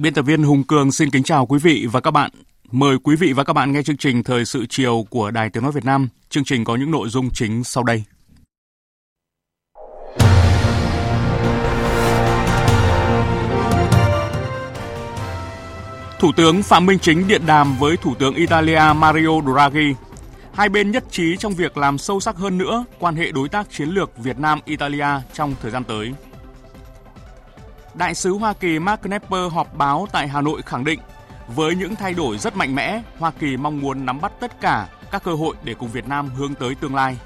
Biên tập viên Hùng Cường xin kính chào quý vị và các bạn. Mời quý vị và các bạn nghe chương trình Thời sự chiều của Đài Tiếng Nói Việt Nam. Chương trình có những nội dung chính sau đây. Thủ tướng Phạm Minh Chính điện đàm với Thủ tướng Italia Mario Draghi. Hai bên nhất trí trong việc làm sâu sắc hơn nữa quan hệ đối tác chiến lược Việt Nam-Italia trong thời gian tới. Đại sứ Hoa Kỳ Mark Knapper họp báo tại Hà Nội khẳng định, với những thay đổi rất mạnh mẽ, Hoa Kỳ mong muốn nắm bắt tất cả các cơ hội để cùng Việt Nam hướng tới tương lai.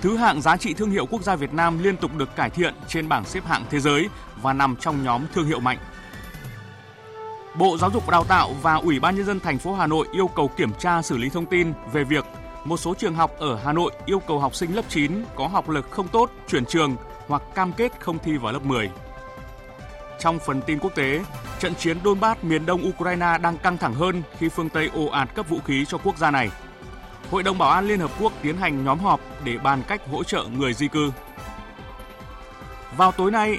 Thứ hạng giá trị thương hiệu quốc gia Việt Nam liên tục được cải thiện trên bảng xếp hạng thế giới và nằm trong nhóm thương hiệu mạnh. Bộ Giáo dục và Đào tạo và Ủy ban nhân dân thành phố Hà Nội yêu cầu kiểm tra xử lý thông tin về việc một số trường học ở Hà Nội yêu cầu học sinh lớp 9 có học lực không tốt chuyển trường hoặc cam kết không thi vào lớp 10. Trong phần tin quốc tế, trận chiến Donbass miền đông Ukraine đang căng thẳng hơn khi phương Tây ồ ạt cấp vũ khí cho quốc gia này. Hội đồng Bảo an Liên Hợp Quốc tiến hành nhóm họp để bàn cách hỗ trợ người di cư. Vào tối nay,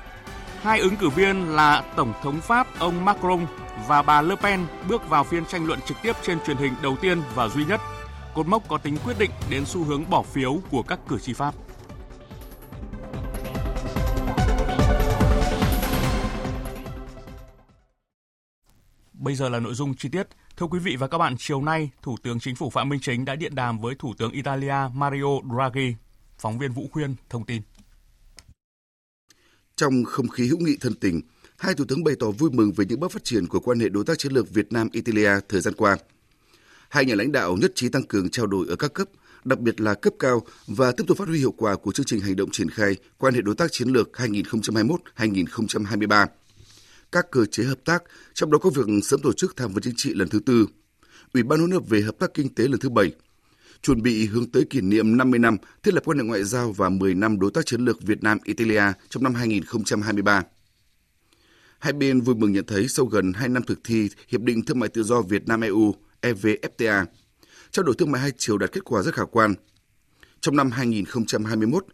hai ứng cử viên là Tổng thống Pháp ông Macron và bà Le Pen bước vào phiên tranh luận trực tiếp trên truyền hình đầu tiên và duy nhất. Cột mốc có tính quyết định đến xu hướng bỏ phiếu của các cử tri Pháp. Bây giờ là nội dung chi tiết. Thưa quý vị và các bạn, chiều nay, Thủ tướng Chính phủ Phạm Minh Chính đã điện đàm với Thủ tướng Italia Mario Draghi. Phóng viên Vũ Khuyên thông tin. Trong không khí hữu nghị thân tình, hai thủ tướng bày tỏ vui mừng về những bước phát triển của quan hệ đối tác chiến lược Việt Nam Italia thời gian qua. Hai nhà lãnh đạo nhất trí tăng cường trao đổi ở các cấp, đặc biệt là cấp cao và tiếp tục phát huy hiệu quả của chương trình hành động triển khai quan hệ đối tác chiến lược 2021-2023 các cơ chế hợp tác, trong đó có việc sớm tổ chức tham vấn chính trị lần thứ tư, Ủy ban hỗn hợp về hợp tác kinh tế lần thứ bảy, chuẩn bị hướng tới kỷ niệm 50 năm thiết lập quan hệ ngoại giao và 10 năm đối tác chiến lược Việt Nam Italia trong năm 2023. Hai bên vui mừng nhận thấy sau gần 2 năm thực thi Hiệp định Thương mại Tự do Việt Nam EU EVFTA, trao đổi thương mại hai chiều đạt kết quả rất khả quan. Trong năm 2021,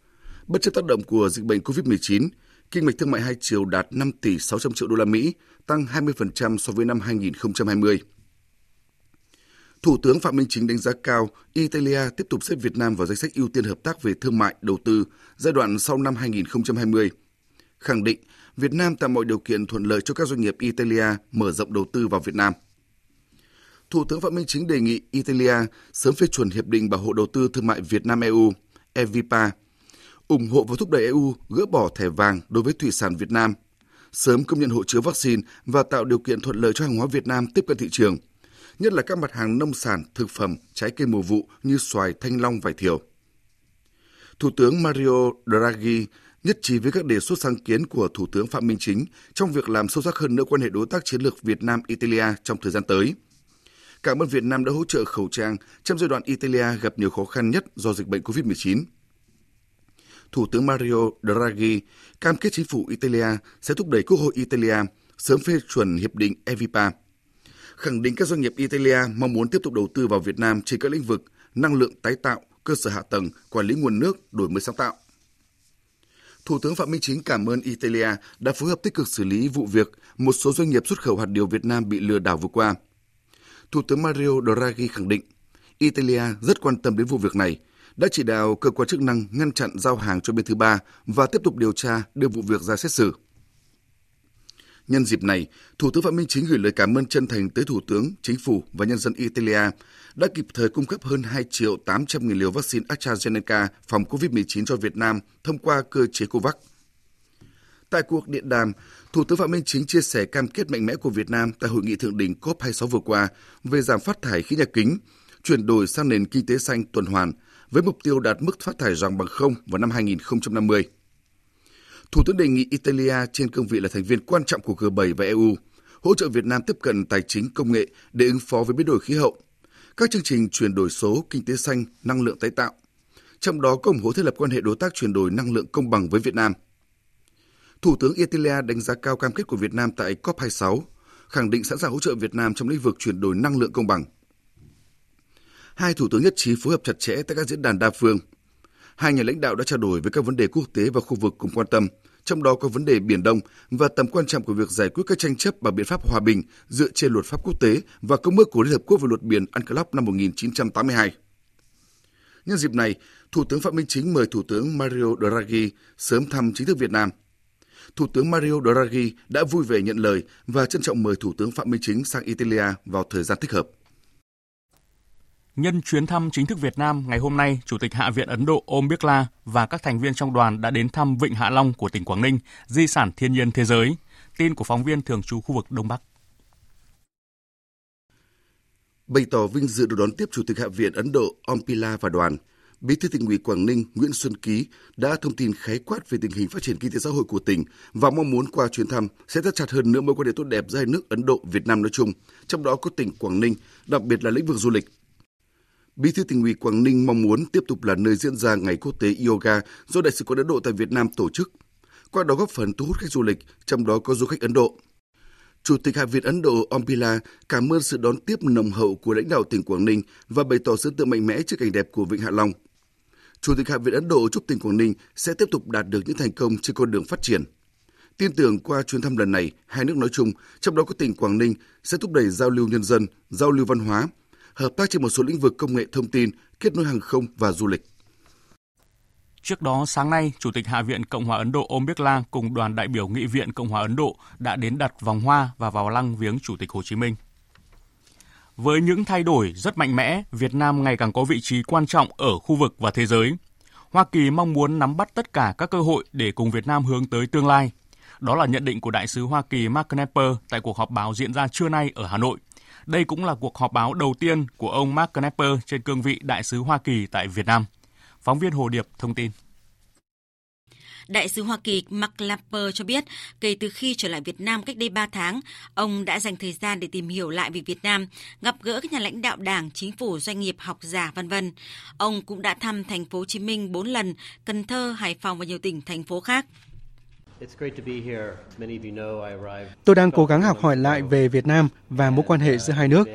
bất chấp tác động của dịch bệnh COVID-19, Kinh mạch thương mại hai chiều đạt 5 tỷ 600 triệu đô la Mỹ, tăng 20% so với năm 2020. Thủ tướng Phạm Minh Chính đánh giá cao Italia tiếp tục xếp Việt Nam vào danh sách ưu tiên hợp tác về thương mại, đầu tư giai đoạn sau năm 2020. Khẳng định Việt Nam tạo mọi điều kiện thuận lợi cho các doanh nghiệp Italia mở rộng đầu tư vào Việt Nam. Thủ tướng Phạm Minh Chính đề nghị Italia sớm phê chuẩn hiệp định bảo hộ đầu tư thương mại Việt Nam EU EVPA ủng hộ và thúc đẩy EU gỡ bỏ thẻ vàng đối với thủy sản Việt Nam, sớm công nhận hộ chiếu vaccine và tạo điều kiện thuận lợi cho hàng hóa Việt Nam tiếp cận thị trường, nhất là các mặt hàng nông sản, thực phẩm, trái cây mùa vụ như xoài, thanh long, vải thiều. Thủ tướng Mario Draghi nhất trí với các đề xuất sáng kiến của Thủ tướng Phạm Minh Chính trong việc làm sâu sắc hơn nữa quan hệ đối tác chiến lược Việt Nam-Italia trong thời gian tới. Cảm ơn Việt Nam đã hỗ trợ khẩu trang trong giai đoạn Italia gặp nhiều khó khăn nhất do dịch bệnh COVID-19. Thủ tướng Mario Draghi cam kết chính phủ Italia sẽ thúc đẩy Quốc hội Italia sớm phê chuẩn hiệp định EVPA, khẳng định các doanh nghiệp Italia mong muốn tiếp tục đầu tư vào Việt Nam trên các lĩnh vực năng lượng tái tạo, cơ sở hạ tầng, quản lý nguồn nước, đổi mới sáng tạo. Thủ tướng Phạm Minh Chính cảm ơn Italia đã phối hợp tích cực xử lý vụ việc một số doanh nghiệp xuất khẩu hạt điều Việt Nam bị lừa đảo vừa qua. Thủ tướng Mario Draghi khẳng định Italia rất quan tâm đến vụ việc này đã chỉ đạo cơ quan chức năng ngăn chặn giao hàng cho bên thứ ba và tiếp tục điều tra đưa vụ việc ra xét xử. Nhân dịp này, Thủ tướng Phạm Minh Chính gửi lời cảm ơn chân thành tới Thủ tướng, Chính phủ và nhân dân Italia đã kịp thời cung cấp hơn 2 triệu 800 nghìn liều vaccine AstraZeneca phòng COVID-19 cho Việt Nam thông qua cơ chế COVAX. Tại cuộc điện đàm, Thủ tướng Phạm Minh Chính chia sẻ cam kết mạnh mẽ của Việt Nam tại hội nghị thượng đỉnh COP26 vừa qua về giảm phát thải khí nhà kính, chuyển đổi sang nền kinh tế xanh tuần hoàn với mục tiêu đạt mức phát thải ròng bằng không vào năm 2050. Thủ tướng đề nghị Italia trên cương vị là thành viên quan trọng của G7 và EU hỗ trợ Việt Nam tiếp cận tài chính công nghệ để ứng phó với biến đổi khí hậu, các chương trình chuyển đổi số, kinh tế xanh, năng lượng tái tạo. Trong đó có ủng hộ thiết lập quan hệ đối tác chuyển đổi năng lượng công bằng với Việt Nam. Thủ tướng Italia đánh giá cao cam kết của Việt Nam tại COP26, khẳng định sẵn sàng hỗ trợ Việt Nam trong lĩnh vực chuyển đổi năng lượng công bằng. Hai thủ tướng nhất trí phối hợp chặt chẽ tại các diễn đàn đa phương. Hai nhà lãnh đạo đã trao đổi về các vấn đề quốc tế và khu vực cùng quan tâm, trong đó có vấn đề Biển Đông và tầm quan trọng của việc giải quyết các tranh chấp bằng biện pháp hòa bình dựa trên luật pháp quốc tế và công ước của Liên Hợp Quốc về luật biển UNCLOS năm 1982. Nhân dịp này, Thủ tướng Phạm Minh Chính mời Thủ tướng Mario Draghi sớm thăm chính thức Việt Nam. Thủ tướng Mario Draghi đã vui vẻ nhận lời và trân trọng mời Thủ tướng Phạm Minh Chính sang Italia vào thời gian thích hợp. Nhân chuyến thăm chính thức Việt Nam ngày hôm nay, Chủ tịch Hạ viện Ấn Độ Om Birla và các thành viên trong đoàn đã đến thăm Vịnh Hạ Long của tỉnh Quảng Ninh, di sản thiên nhiên thế giới. Tin của phóng viên thường trú khu vực Đông Bắc. Bày tỏ vinh dự được đón tiếp Chủ tịch Hạ viện Ấn Độ Om Birla và đoàn, Bí thư tỉnh ủy Quảng Ninh Nguyễn Xuân Ký đã thông tin khái quát về tình hình phát triển kinh tế xã hội của tỉnh và mong muốn qua chuyến thăm sẽ thắt chặt hơn nữa mối quan hệ tốt đẹp giữa hai nước Ấn Độ Việt Nam nói chung, trong đó có tỉnh Quảng Ninh, đặc biệt là lĩnh vực du lịch. Bí thư tỉnh ủy Quảng Ninh mong muốn tiếp tục là nơi diễn ra ngày quốc tế yoga do Đại sứ quán Ấn Độ tại Việt Nam tổ chức, qua đó góp phần thu hút khách du lịch, trong đó có du khách Ấn Độ. Chủ tịch Hạ viện Ấn Độ Om Pila cảm ơn sự đón tiếp nồng hậu của lãnh đạo tỉnh Quảng Ninh và bày tỏ sự tượng mạnh mẽ trước cảnh đẹp của Vịnh Hạ Long. Chủ tịch Hạ viện Ấn Độ chúc tỉnh Quảng Ninh sẽ tiếp tục đạt được những thành công trên con đường phát triển. Tin tưởng qua chuyến thăm lần này, hai nước nói chung, trong đó có tỉnh Quảng Ninh, sẽ thúc đẩy giao lưu nhân dân, giao lưu văn hóa, hợp tác trên một số lĩnh vực công nghệ thông tin, kết nối hàng không và du lịch. Trước đó, sáng nay, Chủ tịch Hạ viện Cộng hòa Ấn Độ Om Birla cùng đoàn đại biểu Nghị viện Cộng hòa Ấn Độ đã đến đặt vòng hoa và vào lăng viếng Chủ tịch Hồ Chí Minh. Với những thay đổi rất mạnh mẽ, Việt Nam ngày càng có vị trí quan trọng ở khu vực và thế giới. Hoa Kỳ mong muốn nắm bắt tất cả các cơ hội để cùng Việt Nam hướng tới tương lai. Đó là nhận định của đại sứ Hoa Kỳ Mark Knapper tại cuộc họp báo diễn ra trưa nay ở Hà Nội. Đây cũng là cuộc họp báo đầu tiên của ông Mark Knapper trên cương vị đại sứ Hoa Kỳ tại Việt Nam. Phóng viên Hồ Điệp thông tin. Đại sứ Hoa Kỳ Mark Lamper cho biết, kể từ khi trở lại Việt Nam cách đây 3 tháng, ông đã dành thời gian để tìm hiểu lại về Việt Nam, gặp gỡ các nhà lãnh đạo đảng, chính phủ, doanh nghiệp, học giả, vân vân. Ông cũng đã thăm thành phố Hồ Chí Minh 4 lần, Cần Thơ, Hải Phòng và nhiều tỉnh, thành phố khác. Tôi đang cố gắng học hỏi lại về Việt Nam và mối quan hệ giữa hai nước.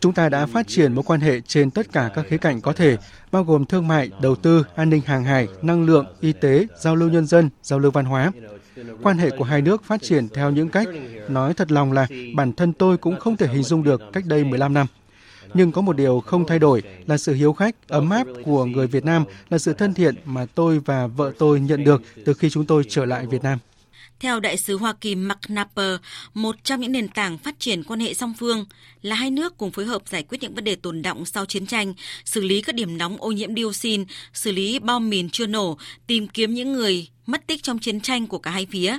Chúng ta đã phát triển mối quan hệ trên tất cả các khía cạnh có thể, bao gồm thương mại, đầu tư, an ninh hàng hải, năng lượng, y tế, giao lưu nhân dân, giao lưu văn hóa. Quan hệ của hai nước phát triển theo những cách, nói thật lòng là bản thân tôi cũng không thể hình dung được cách đây 15 năm. Nhưng có một điều không thay đổi là sự hiếu khách, ấm áp của người Việt Nam là sự thân thiện mà tôi và vợ tôi nhận được từ khi chúng tôi trở lại Việt Nam. Theo đại sứ Hoa Kỳ Mark Napper, một trong những nền tảng phát triển quan hệ song phương là hai nước cùng phối hợp giải quyết những vấn đề tồn động sau chiến tranh, xử lý các điểm nóng ô nhiễm dioxin, xử lý bom mìn chưa nổ, tìm kiếm những người mất tích trong chiến tranh của cả hai phía.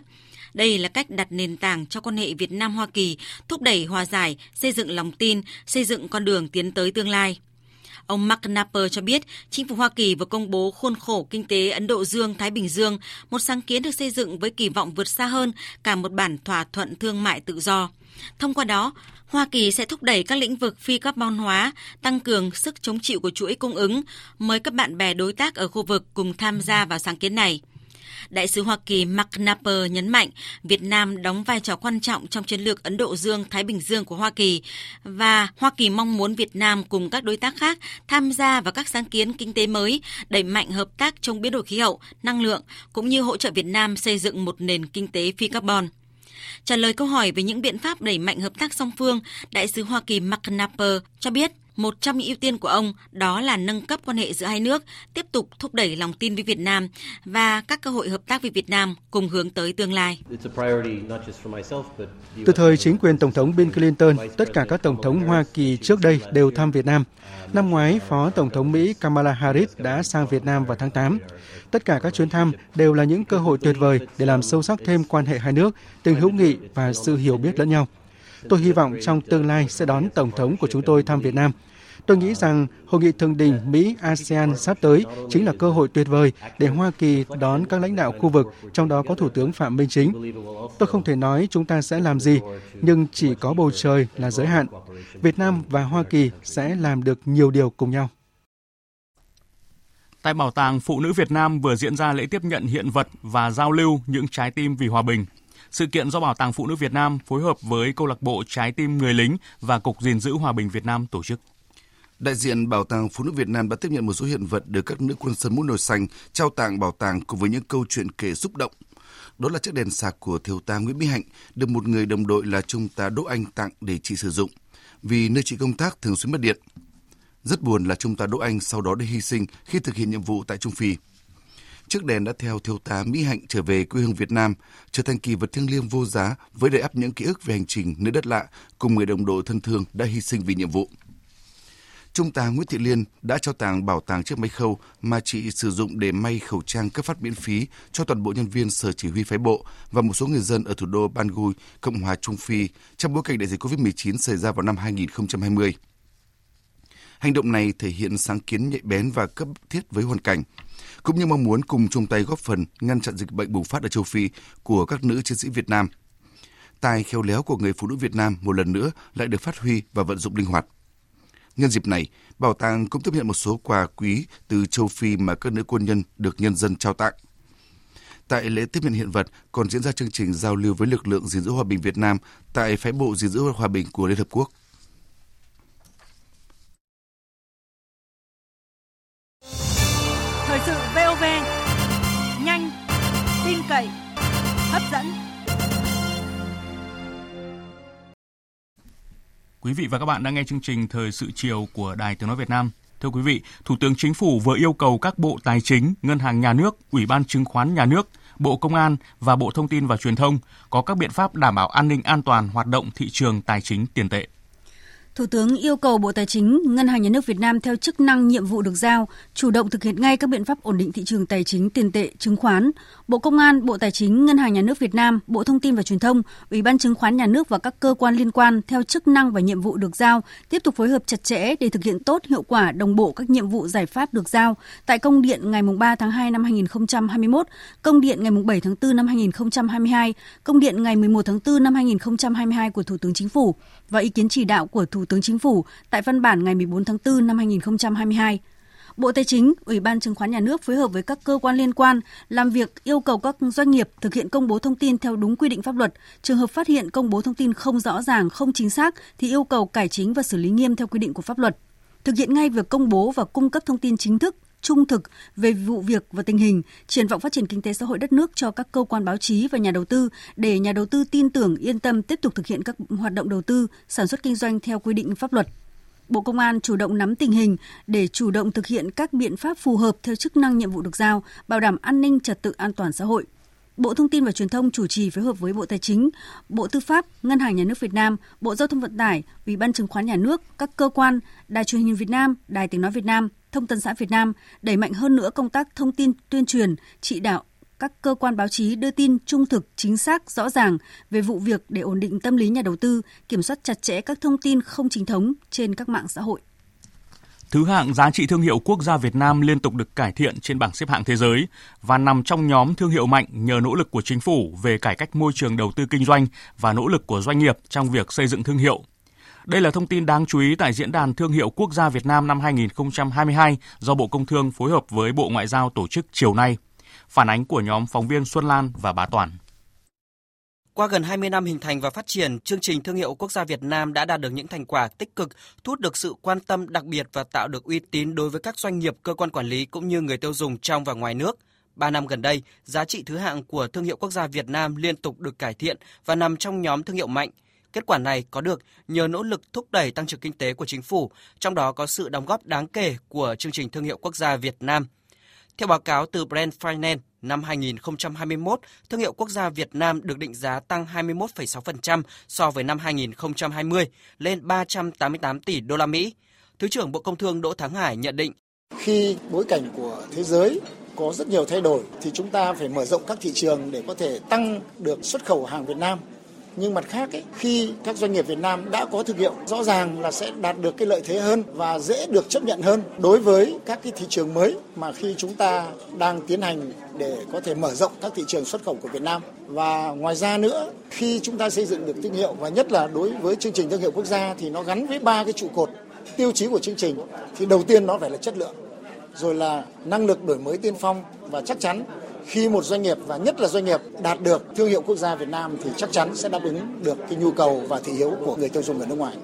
Đây là cách đặt nền tảng cho quan hệ Việt Nam Hoa Kỳ, thúc đẩy hòa giải, xây dựng lòng tin, xây dựng con đường tiến tới tương lai. Ông Mark Napper cho biết, chính phủ Hoa Kỳ vừa công bố khuôn khổ kinh tế Ấn Độ Dương-Thái Bình Dương, một sáng kiến được xây dựng với kỳ vọng vượt xa hơn cả một bản thỏa thuận thương mại tự do. Thông qua đó, Hoa Kỳ sẽ thúc đẩy các lĩnh vực phi carbon hóa, tăng cường sức chống chịu của chuỗi cung ứng, mời các bạn bè đối tác ở khu vực cùng tham gia vào sáng kiến này. Đại sứ Hoa Kỳ Mark Napper nhấn mạnh Việt Nam đóng vai trò quan trọng trong chiến lược Ấn Độ Dương-Thái Bình Dương của Hoa Kỳ và Hoa Kỳ mong muốn Việt Nam cùng các đối tác khác tham gia vào các sáng kiến kinh tế mới, đẩy mạnh hợp tác trong biến đổi khí hậu, năng lượng cũng như hỗ trợ Việt Nam xây dựng một nền kinh tế phi carbon. Trả lời câu hỏi về những biện pháp đẩy mạnh hợp tác song phương, Đại sứ Hoa Kỳ Mark Napper cho biết một trong những ưu tiên của ông đó là nâng cấp quan hệ giữa hai nước, tiếp tục thúc đẩy lòng tin với Việt Nam và các cơ hội hợp tác với Việt Nam cùng hướng tới tương lai. Từ thời chính quyền Tổng thống Bill Clinton, tất cả các Tổng thống Hoa Kỳ trước đây đều thăm Việt Nam. Năm ngoái, Phó Tổng thống Mỹ Kamala Harris đã sang Việt Nam vào tháng 8. Tất cả các chuyến thăm đều là những cơ hội tuyệt vời để làm sâu sắc thêm quan hệ hai nước, tình hữu nghị và sự hiểu biết lẫn nhau. Tôi hy vọng trong tương lai sẽ đón Tổng thống của chúng tôi thăm Việt Nam. Tôi nghĩ rằng hội nghị thượng đỉnh Mỹ-ASEAN sắp tới chính là cơ hội tuyệt vời để Hoa Kỳ đón các lãnh đạo khu vực, trong đó có Thủ tướng Phạm Minh Chính. Tôi không thể nói chúng ta sẽ làm gì, nhưng chỉ có bầu trời là giới hạn. Việt Nam và Hoa Kỳ sẽ làm được nhiều điều cùng nhau. Tại Bảo tàng Phụ nữ Việt Nam vừa diễn ra lễ tiếp nhận hiện vật và giao lưu những trái tim vì hòa bình. Sự kiện do Bảo tàng Phụ nữ Việt Nam phối hợp với câu lạc bộ Trái tim người lính và Cục gìn giữ hòa bình Việt Nam tổ chức. Đại diện Bảo tàng Phụ nữ Việt Nam đã tiếp nhận một số hiện vật được các nữ quân sân mũ nồi xanh trao tặng bảo tàng cùng với những câu chuyện kể xúc động. Đó là chiếc đèn sạc của thiếu tá Nguyễn Mỹ Hạnh được một người đồng đội là Trung tá Đỗ Anh tặng để chị sử dụng vì nơi chị công tác thường xuyên mất điện. Rất buồn là Trung tá Đỗ Anh sau đó đã hy sinh khi thực hiện nhiệm vụ tại Trung Phi. Chiếc đèn đã theo thiếu tá Mỹ Hạnh trở về quê hương Việt Nam, trở thành kỳ vật thiêng liêng vô giá với đầy ắp những ký ức về hành trình nơi đất lạ cùng người đồng đội thân thương đã hy sinh vì nhiệm vụ. Trung tá Nguyễn Thị Liên đã trao tặng bảo tàng chiếc máy khâu mà chị sử dụng để may khẩu trang cấp phát miễn phí cho toàn bộ nhân viên sở chỉ huy phái bộ và một số người dân ở thủ đô Bangui, Cộng hòa Trung Phi trong bối cảnh đại dịch COVID-19 xảy ra vào năm 2020. Hành động này thể hiện sáng kiến nhạy bén và cấp thiết với hoàn cảnh, cũng như mong muốn cùng chung tay góp phần ngăn chặn dịch bệnh bùng phát ở châu Phi của các nữ chiến sĩ Việt Nam. Tài khéo léo của người phụ nữ Việt Nam một lần nữa lại được phát huy và vận dụng linh hoạt. Nhân dịp này, bảo tàng cũng tiếp nhận một số quà quý từ châu Phi mà các nữ quân nhân được nhân dân trao tặng. Tại lễ tiếp nhận hiện vật còn diễn ra chương trình giao lưu với lực lượng gìn giữ hòa bình Việt Nam tại phái bộ gìn giữ hòa bình của Liên Hợp Quốc. Thời sự VOV, nhanh, tin cậy, hấp dẫn. Quý vị và các bạn đang nghe chương trình Thời sự chiều của Đài Tiếng Nói Việt Nam. Thưa quý vị, Thủ tướng Chính phủ vừa yêu cầu các bộ Tài chính, Ngân hàng Nhà nước, Ủy ban Chứng khoán Nhà nước, Bộ Công an và Bộ Thông tin và Truyền thông có các biện pháp đảm bảo an ninh an toàn hoạt động thị trường tài chính tiền tệ. Thủ tướng yêu cầu Bộ Tài chính, Ngân hàng Nhà nước Việt Nam theo chức năng nhiệm vụ được giao, chủ động thực hiện ngay các biện pháp ổn định thị trường tài chính tiền tệ, chứng khoán. Bộ Công an, Bộ Tài chính, Ngân hàng Nhà nước Việt Nam, Bộ Thông tin và Truyền thông, Ủy ban Chứng khoán Nhà nước và các cơ quan liên quan theo chức năng và nhiệm vụ được giao tiếp tục phối hợp chặt chẽ để thực hiện tốt hiệu quả đồng bộ các nhiệm vụ giải pháp được giao tại công điện ngày 3 tháng 2 năm 2021, công điện ngày 7 tháng 4 năm 2022, công điện ngày 11 tháng 4 năm 2022 của Thủ tướng Chính phủ và ý kiến chỉ đạo của Thủ tướng Chính phủ tại văn bản ngày 14 tháng 4 năm 2022. Bộ Tài chính, Ủy ban Chứng khoán Nhà nước phối hợp với các cơ quan liên quan làm việc yêu cầu các doanh nghiệp thực hiện công bố thông tin theo đúng quy định pháp luật. Trường hợp phát hiện công bố thông tin không rõ ràng, không chính xác thì yêu cầu cải chính và xử lý nghiêm theo quy định của pháp luật. Thực hiện ngay việc công bố và cung cấp thông tin chính thức trung thực về vụ việc và tình hình, triển vọng phát triển kinh tế xã hội đất nước cho các cơ quan báo chí và nhà đầu tư để nhà đầu tư tin tưởng, yên tâm tiếp tục thực hiện các hoạt động đầu tư, sản xuất kinh doanh theo quy định pháp luật. Bộ Công an chủ động nắm tình hình để chủ động thực hiện các biện pháp phù hợp theo chức năng nhiệm vụ được giao, bảo đảm an ninh trật tự an toàn xã hội. Bộ Thông tin và Truyền thông chủ trì phối hợp với Bộ Tài chính, Bộ Tư pháp, Ngân hàng Nhà nước Việt Nam, Bộ Giao thông Vận tải, Ủy ban Chứng khoán Nhà nước, các cơ quan, Đài truyền hình Việt Nam, Đài Tiếng nói Việt Nam, Thông tấn xã Việt Nam đẩy mạnh hơn nữa công tác thông tin tuyên truyền, chỉ đạo các cơ quan báo chí đưa tin trung thực, chính xác, rõ ràng về vụ việc để ổn định tâm lý nhà đầu tư, kiểm soát chặt chẽ các thông tin không chính thống trên các mạng xã hội. Thứ hạng giá trị thương hiệu quốc gia Việt Nam liên tục được cải thiện trên bảng xếp hạng thế giới và nằm trong nhóm thương hiệu mạnh nhờ nỗ lực của chính phủ về cải cách môi trường đầu tư kinh doanh và nỗ lực của doanh nghiệp trong việc xây dựng thương hiệu. Đây là thông tin đáng chú ý tại Diễn đàn Thương hiệu Quốc gia Việt Nam năm 2022 do Bộ Công Thương phối hợp với Bộ Ngoại giao tổ chức chiều nay. Phản ánh của nhóm phóng viên Xuân Lan và Bá Toàn. Qua gần 20 năm hình thành và phát triển, chương trình thương hiệu quốc gia Việt Nam đã đạt được những thành quả tích cực, thu hút được sự quan tâm đặc biệt và tạo được uy tín đối với các doanh nghiệp, cơ quan quản lý cũng như người tiêu dùng trong và ngoài nước. Ba năm gần đây, giá trị thứ hạng của thương hiệu quốc gia Việt Nam liên tục được cải thiện và nằm trong nhóm thương hiệu mạnh. Kết quả này có được nhờ nỗ lực thúc đẩy tăng trưởng kinh tế của chính phủ, trong đó có sự đóng góp đáng kể của chương trình thương hiệu quốc gia Việt Nam. Theo báo cáo từ Brand Finance, năm 2021, thương hiệu quốc gia Việt Nam được định giá tăng 21,6% so với năm 2020 lên 388 tỷ đô la Mỹ. Thứ trưởng Bộ Công Thương Đỗ Thắng Hải nhận định khi bối cảnh của thế giới có rất nhiều thay đổi thì chúng ta phải mở rộng các thị trường để có thể tăng được xuất khẩu hàng Việt Nam nhưng mặt khác ấy, khi các doanh nghiệp Việt Nam đã có thương hiệu rõ ràng là sẽ đạt được cái lợi thế hơn và dễ được chấp nhận hơn đối với các cái thị trường mới mà khi chúng ta đang tiến hành để có thể mở rộng các thị trường xuất khẩu của Việt Nam. Và ngoài ra nữa khi chúng ta xây dựng được thương hiệu và nhất là đối với chương trình thương hiệu quốc gia thì nó gắn với ba cái trụ cột tiêu chí của chương trình thì đầu tiên nó phải là chất lượng rồi là năng lực đổi mới tiên phong và chắc chắn khi một doanh nghiệp và nhất là doanh nghiệp đạt được thương hiệu quốc gia Việt Nam thì chắc chắn sẽ đáp ứng được cái nhu cầu và thị hiếu của người tiêu dùng ở nước ngoài.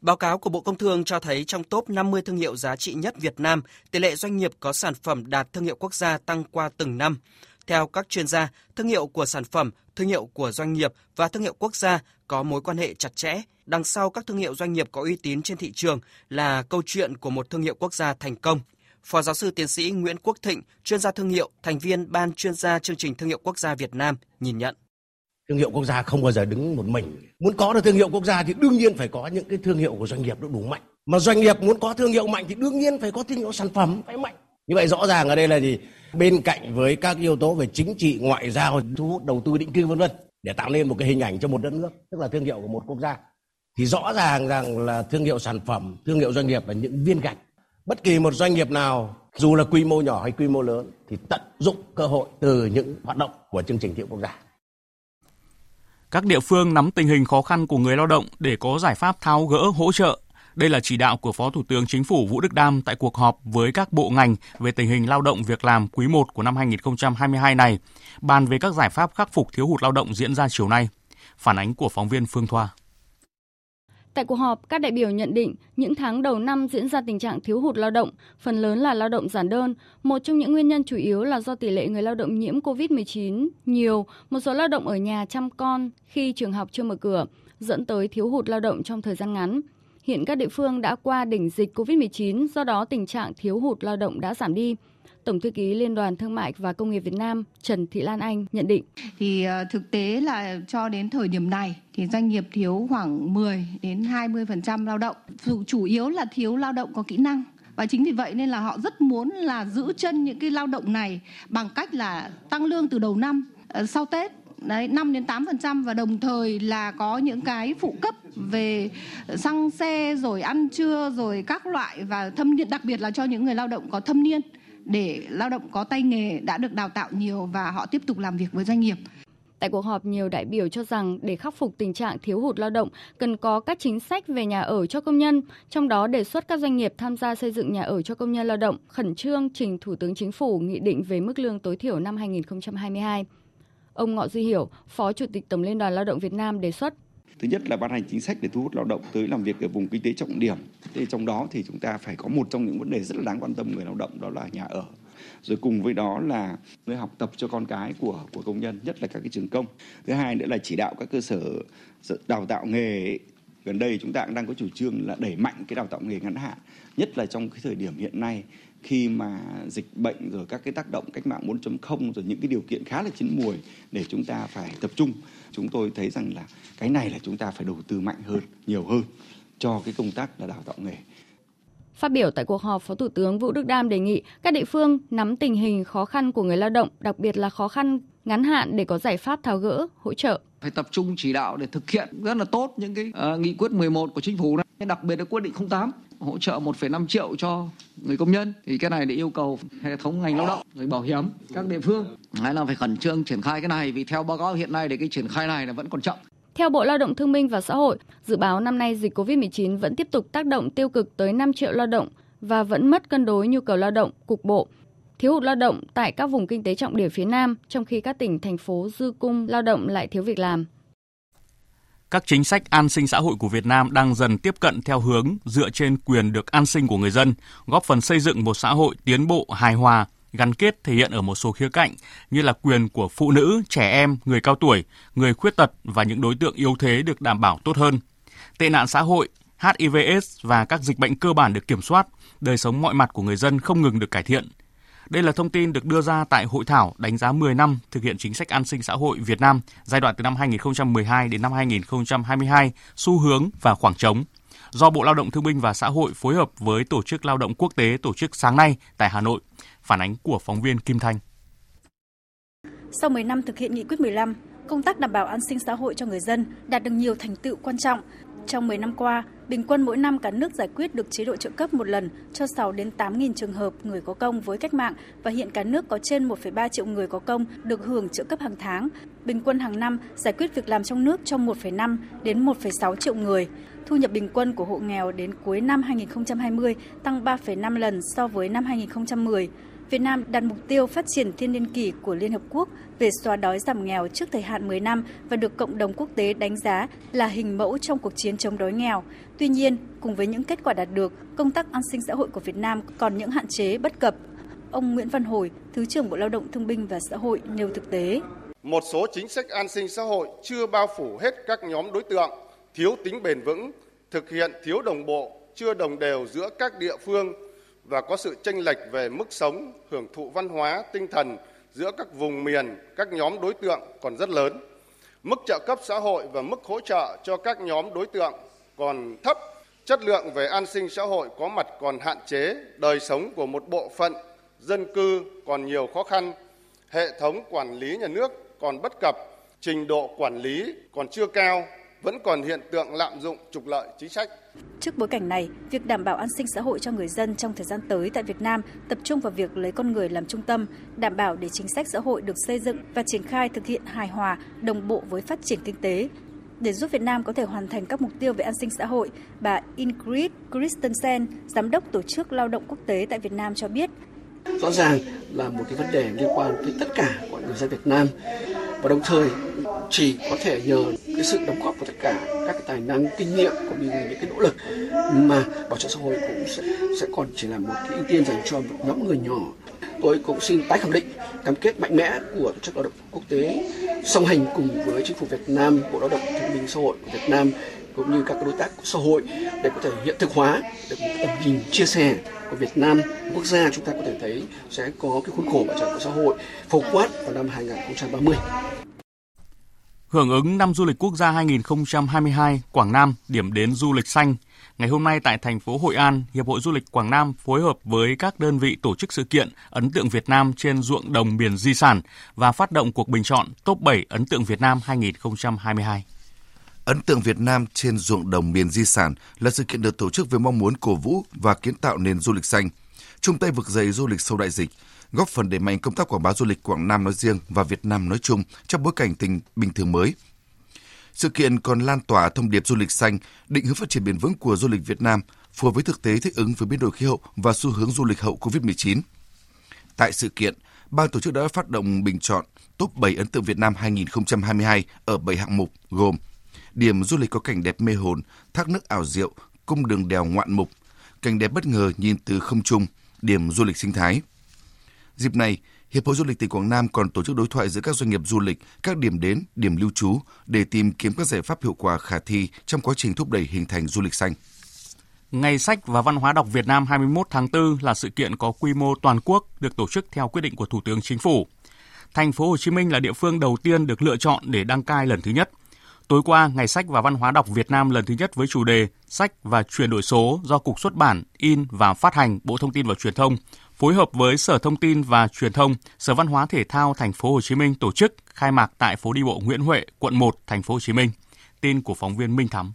Báo cáo của Bộ Công Thương cho thấy trong top 50 thương hiệu giá trị nhất Việt Nam, tỷ lệ doanh nghiệp có sản phẩm đạt thương hiệu quốc gia tăng qua từng năm. Theo các chuyên gia, thương hiệu của sản phẩm, thương hiệu của doanh nghiệp và thương hiệu quốc gia có mối quan hệ chặt chẽ. Đằng sau các thương hiệu doanh nghiệp có uy tín trên thị trường là câu chuyện của một thương hiệu quốc gia thành công. Phó giáo sư tiến sĩ Nguyễn Quốc Thịnh, chuyên gia thương hiệu, thành viên Ban chuyên gia chương trình thương hiệu quốc gia Việt Nam nhìn nhận. Thương hiệu quốc gia không bao giờ đứng một mình. Muốn có được thương hiệu quốc gia thì đương nhiên phải có những cái thương hiệu của doanh nghiệp nó đủ mạnh. Mà doanh nghiệp muốn có thương hiệu mạnh thì đương nhiên phải có thương hiệu sản phẩm phải mạnh. Như vậy rõ ràng ở đây là gì? Bên cạnh với các yếu tố về chính trị, ngoại giao, thu hút đầu tư định cư vân vân để tạo nên một cái hình ảnh cho một đất nước, tức là thương hiệu của một quốc gia. Thì rõ ràng rằng là thương hiệu sản phẩm, thương hiệu doanh nghiệp là những viên gạch bất kỳ một doanh nghiệp nào dù là quy mô nhỏ hay quy mô lớn thì tận dụng cơ hội từ những hoạt động của chương trình thiệu quốc gia. Các địa phương nắm tình hình khó khăn của người lao động để có giải pháp tháo gỡ hỗ trợ. Đây là chỉ đạo của Phó Thủ tướng Chính phủ Vũ Đức Đam tại cuộc họp với các bộ ngành về tình hình lao động việc làm quý 1 của năm 2022 này, bàn về các giải pháp khắc phục thiếu hụt lao động diễn ra chiều nay. Phản ánh của phóng viên Phương Thoa. Tại cuộc họp, các đại biểu nhận định những tháng đầu năm diễn ra tình trạng thiếu hụt lao động, phần lớn là lao động giản đơn. Một trong những nguyên nhân chủ yếu là do tỷ lệ người lao động nhiễm COVID-19 nhiều, một số lao động ở nhà chăm con khi trường học chưa mở cửa, dẫn tới thiếu hụt lao động trong thời gian ngắn. Hiện các địa phương đã qua đỉnh dịch COVID-19, do đó tình trạng thiếu hụt lao động đã giảm đi. Tổng thư ký Liên đoàn Thương mại và Công nghiệp Việt Nam Trần Thị Lan Anh nhận định. Thì ờ, thực tế là cho đến thời điểm này thì doanh nghiệp thiếu khoảng 10 đến 20% lao động. Chủ, chủ yếu là thiếu lao động có kỹ năng và chính vì vậy nên là họ rất muốn là giữ chân những cái lao động này bằng cách là tăng lương từ đầu năm ờ, sau Tết đấy 5 đến 8% và đồng thời là có những cái phụ cấp về xăng xe rồi ăn trưa rồi các loại và thâm niên đặc biệt là cho những người lao động có thâm niên để lao động có tay nghề đã được đào tạo nhiều và họ tiếp tục làm việc với doanh nghiệp. Tại cuộc họp, nhiều đại biểu cho rằng để khắc phục tình trạng thiếu hụt lao động, cần có các chính sách về nhà ở cho công nhân, trong đó đề xuất các doanh nghiệp tham gia xây dựng nhà ở cho công nhân lao động, khẩn trương trình Thủ tướng Chính phủ nghị định về mức lương tối thiểu năm 2022. Ông Ngọ Duy Hiểu, Phó Chủ tịch Tổng Liên đoàn Lao động Việt Nam đề xuất Thứ nhất là ban hành chính sách để thu hút lao động tới làm việc ở vùng kinh tế trọng điểm. Thế trong đó thì chúng ta phải có một trong những vấn đề rất là đáng quan tâm người lao động đó là nhà ở. Rồi cùng với đó là nơi học tập cho con cái của của công nhân, nhất là các cái trường công. Thứ hai nữa là chỉ đạo các cơ sở đào tạo nghề gần đây chúng ta cũng đang có chủ trương là đẩy mạnh cái đào tạo nghề ngắn hạn, nhất là trong cái thời điểm hiện nay khi mà dịch bệnh rồi các cái tác động cách mạng 4.0 rồi những cái điều kiện khá là chín mùi để chúng ta phải tập trung. Chúng tôi thấy rằng là cái này là chúng ta phải đầu tư mạnh hơn, nhiều hơn cho cái công tác là đào tạo nghề. Phát biểu tại cuộc họp, Phó Thủ tướng Vũ Đức Đam đề nghị các địa phương nắm tình hình khó khăn của người lao động, đặc biệt là khó khăn ngắn hạn để có giải pháp tháo gỡ, hỗ trợ. Phải tập trung chỉ đạo để thực hiện rất là tốt những cái uh, nghị quyết 11 của chính phủ này, đặc biệt là quyết định 08 hỗ trợ 1,5 triệu cho người công nhân thì cái này để yêu cầu hệ thống ngành lao động rồi bảo hiểm các địa phương hay là phải khẩn trương triển khai cái này vì theo báo cáo hiện nay thì cái triển khai này là vẫn còn chậm theo Bộ Lao động Thương minh và Xã hội, dự báo năm nay dịch COVID-19 vẫn tiếp tục tác động tiêu cực tới 5 triệu lao động và vẫn mất cân đối nhu cầu lao động cục bộ. Thiếu hụt lao động tại các vùng kinh tế trọng điểm phía Nam, trong khi các tỉnh, thành phố dư cung lao động lại thiếu việc làm. Các chính sách an sinh xã hội của Việt Nam đang dần tiếp cận theo hướng dựa trên quyền được an sinh của người dân, góp phần xây dựng một xã hội tiến bộ hài hòa, gắn kết thể hiện ở một số khía cạnh như là quyền của phụ nữ, trẻ em, người cao tuổi, người khuyết tật và những đối tượng yếu thế được đảm bảo tốt hơn. Tệ nạn xã hội, HIVS và các dịch bệnh cơ bản được kiểm soát, đời sống mọi mặt của người dân không ngừng được cải thiện. Đây là thông tin được đưa ra tại hội thảo đánh giá 10 năm thực hiện chính sách an sinh xã hội Việt Nam giai đoạn từ năm 2012 đến năm 2022, xu hướng và khoảng trống do Bộ Lao động Thương binh và Xã hội phối hợp với Tổ chức Lao động Quốc tế tổ chức sáng nay tại Hà Nội. Phản ánh của phóng viên Kim Thanh. Sau 10 năm thực hiện nghị quyết 15, công tác đảm bảo an sinh xã hội cho người dân đạt được nhiều thành tựu quan trọng. Trong 10 năm qua, bình quân mỗi năm cả nước giải quyết được chế độ trợ cấp một lần cho 6 đến 8 nghìn trường hợp người có công với cách mạng và hiện cả nước có trên 1,3 triệu người có công được hưởng trợ cấp hàng tháng. Bình quân hàng năm giải quyết việc làm trong nước cho 1,5 đến 1,6 triệu người. Thu nhập bình quân của hộ nghèo đến cuối năm 2020 tăng 3,5 lần so với năm 2010. Việt Nam đặt mục tiêu phát triển thiên niên kỷ của Liên Hợp Quốc về xóa đói giảm nghèo trước thời hạn 10 năm và được cộng đồng quốc tế đánh giá là hình mẫu trong cuộc chiến chống đói nghèo. Tuy nhiên, cùng với những kết quả đạt được, công tác an sinh xã hội của Việt Nam còn những hạn chế bất cập. Ông Nguyễn Văn Hồi, Thứ trưởng Bộ Lao động Thương binh và Xã hội nêu thực tế. Một số chính sách an sinh xã hội chưa bao phủ hết các nhóm đối tượng, thiếu tính bền vững, thực hiện thiếu đồng bộ, chưa đồng đều giữa các địa phương và có sự chênh lệch về mức sống, hưởng thụ văn hóa, tinh thần giữa các vùng miền, các nhóm đối tượng còn rất lớn. Mức trợ cấp xã hội và mức hỗ trợ cho các nhóm đối tượng còn thấp, chất lượng về an sinh xã hội có mặt còn hạn chế, đời sống của một bộ phận dân cư còn nhiều khó khăn, hệ thống quản lý nhà nước còn bất cập, trình độ quản lý còn chưa cao, vẫn còn hiện tượng lạm dụng trục lợi chính sách. Trước bối cảnh này, việc đảm bảo an sinh xã hội cho người dân trong thời gian tới tại Việt Nam tập trung vào việc lấy con người làm trung tâm, đảm bảo để chính sách xã hội được xây dựng và triển khai thực hiện hài hòa, đồng bộ với phát triển kinh tế. Để giúp Việt Nam có thể hoàn thành các mục tiêu về an sinh xã hội, bà Ingrid Christensen, Giám đốc Tổ chức Lao động Quốc tế tại Việt Nam cho biết, Rõ ràng là một cái vấn đề liên quan tới tất cả mọi người dân Việt Nam và đồng thời chỉ có thể nhờ cái sự đóng góp của tất cả các cái tài năng kinh nghiệm cũng như những cái nỗ lực mà bảo trợ xã hội cũng sẽ, sẽ còn chỉ là một cái ưu tiên dành cho một nhóm người nhỏ. Tôi cũng xin tái khẳng định cam kết mạnh mẽ của tổ chức lao động quốc tế song hành cùng với chính phủ Việt Nam bộ lao động thương binh xã hội của Việt Nam cũng như các đối tác xã hội để có thể hiện thực hóa được một tầm nhìn chia sẻ của Việt Nam quốc gia chúng ta có thể thấy sẽ có cái khuôn khổ bảo trợ của xã hội phổ quát vào năm 2030. Hưởng ứng năm du lịch quốc gia 2022, Quảng Nam điểm đến du lịch xanh. Ngày hôm nay tại thành phố Hội An, Hiệp hội Du lịch Quảng Nam phối hợp với các đơn vị tổ chức sự kiện Ấn tượng Việt Nam trên ruộng đồng miền di sản và phát động cuộc bình chọn top 7 Ấn tượng Việt Nam 2022. Ấn tượng Việt Nam trên ruộng đồng miền di sản là sự kiện được tổ chức với mong muốn cổ vũ và kiến tạo nền du lịch xanh, chung tay vực dậy du lịch sau đại dịch, góp phần đẩy mạnh công tác quảng bá du lịch Quảng Nam nói riêng và Việt Nam nói chung trong bối cảnh tình bình thường mới. Sự kiện còn lan tỏa thông điệp du lịch xanh, định hướng phát triển bền vững của du lịch Việt Nam, phù hợp với thực tế thích ứng với biến đổi khí hậu và xu hướng du lịch hậu COVID-19. Tại sự kiện, ban tổ chức đã phát động bình chọn top 7 ấn tượng Việt Nam 2022 ở 7 hạng mục gồm điểm du lịch có cảnh đẹp mê hồn, thác nước ảo diệu, cung đường đèo ngoạn mục, cảnh đẹp bất ngờ nhìn từ không trung, điểm du lịch sinh thái. Dịp này, Hiệp hội Du lịch tỉnh Quảng Nam còn tổ chức đối thoại giữa các doanh nghiệp du lịch, các điểm đến, điểm lưu trú để tìm kiếm các giải pháp hiệu quả khả thi trong quá trình thúc đẩy hình thành du lịch xanh. Ngày sách và văn hóa đọc Việt Nam 21 tháng 4 là sự kiện có quy mô toàn quốc được tổ chức theo quyết định của Thủ tướng Chính phủ. Thành phố Hồ Chí Minh là địa phương đầu tiên được lựa chọn để đăng cai lần thứ nhất – Tối qua, Ngày sách và Văn hóa đọc Việt Nam lần thứ nhất với chủ đề Sách và chuyển đổi số do Cục xuất bản, in và phát hành Bộ Thông tin và Truyền thông phối hợp với Sở Thông tin và Truyền thông, Sở Văn hóa Thể thao Thành phố Hồ Chí Minh tổ chức khai mạc tại phố đi bộ Nguyễn Huệ, quận 1, Thành phố Hồ Chí Minh. Tin của phóng viên Minh Thắm.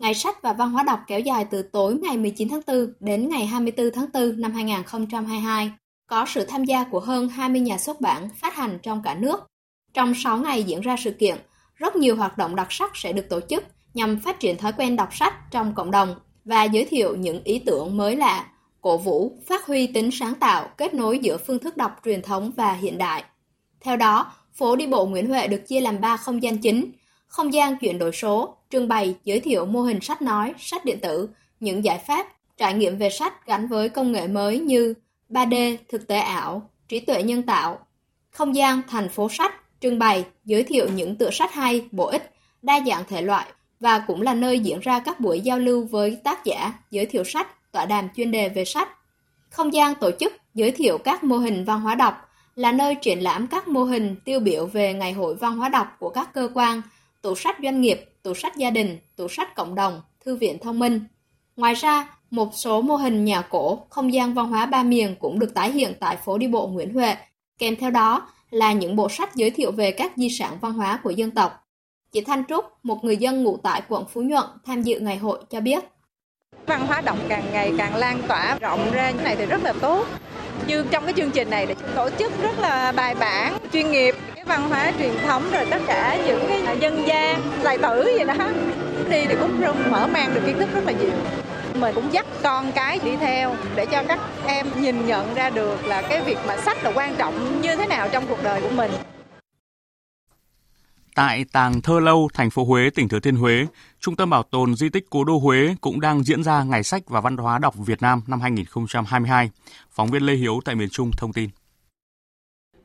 Ngày sách và văn hóa đọc kéo dài từ tối ngày 19 tháng 4 đến ngày 24 tháng 4 năm 2022, có sự tham gia của hơn 20 nhà xuất bản phát hành trong cả nước. Trong 6 ngày diễn ra sự kiện, rất nhiều hoạt động đặc sắc sẽ được tổ chức nhằm phát triển thói quen đọc sách trong cộng đồng và giới thiệu những ý tưởng mới lạ, cổ vũ, phát huy tính sáng tạo, kết nối giữa phương thức đọc truyền thống và hiện đại. Theo đó, phố đi bộ Nguyễn Huệ được chia làm 3 không gian chính. Không gian chuyển đổi số, trưng bày, giới thiệu mô hình sách nói, sách điện tử, những giải pháp, trải nghiệm về sách gắn với công nghệ mới như 3D, thực tế ảo, trí tuệ nhân tạo, không gian thành phố sách, trưng bày, giới thiệu những tựa sách hay, bổ ích, đa dạng thể loại và cũng là nơi diễn ra các buổi giao lưu với tác giả, giới thiệu sách, tọa đàm chuyên đề về sách. Không gian tổ chức giới thiệu các mô hình văn hóa đọc là nơi triển lãm các mô hình tiêu biểu về Ngày hội văn hóa đọc của các cơ quan, tủ sách doanh nghiệp, tủ sách gia đình, tủ sách cộng đồng, thư viện thông minh. Ngoài ra, một số mô hình nhà cổ, không gian văn hóa ba miền cũng được tái hiện tại phố đi bộ Nguyễn Huệ. Kèm theo đó là những bộ sách giới thiệu về các di sản văn hóa của dân tộc. Chị Thanh Trúc, một người dân ngụ tại quận Phú Nhuận tham dự ngày hội cho biết. Văn hóa đọc càng ngày càng lan tỏa rộng ra như này thì rất là tốt. Như trong cái chương trình này là tổ chức rất là bài bản, chuyên nghiệp, cái văn hóa truyền thống rồi tất cả những cái dân gian, tài tử gì đó. Đi thì cũng mở mang được kiến thức rất là nhiều mình cũng dắt con cái đi theo để cho các em nhìn nhận ra được là cái việc mà sách là quan trọng như thế nào trong cuộc đời của mình. Tại Tàng Thơ Lâu, thành phố Huế, tỉnh Thừa Thiên Huế, Trung tâm Bảo tồn Di tích Cố đô Huế cũng đang diễn ra Ngày sách và Văn hóa đọc Việt Nam năm 2022. Phóng viên Lê Hiếu tại miền Trung thông tin.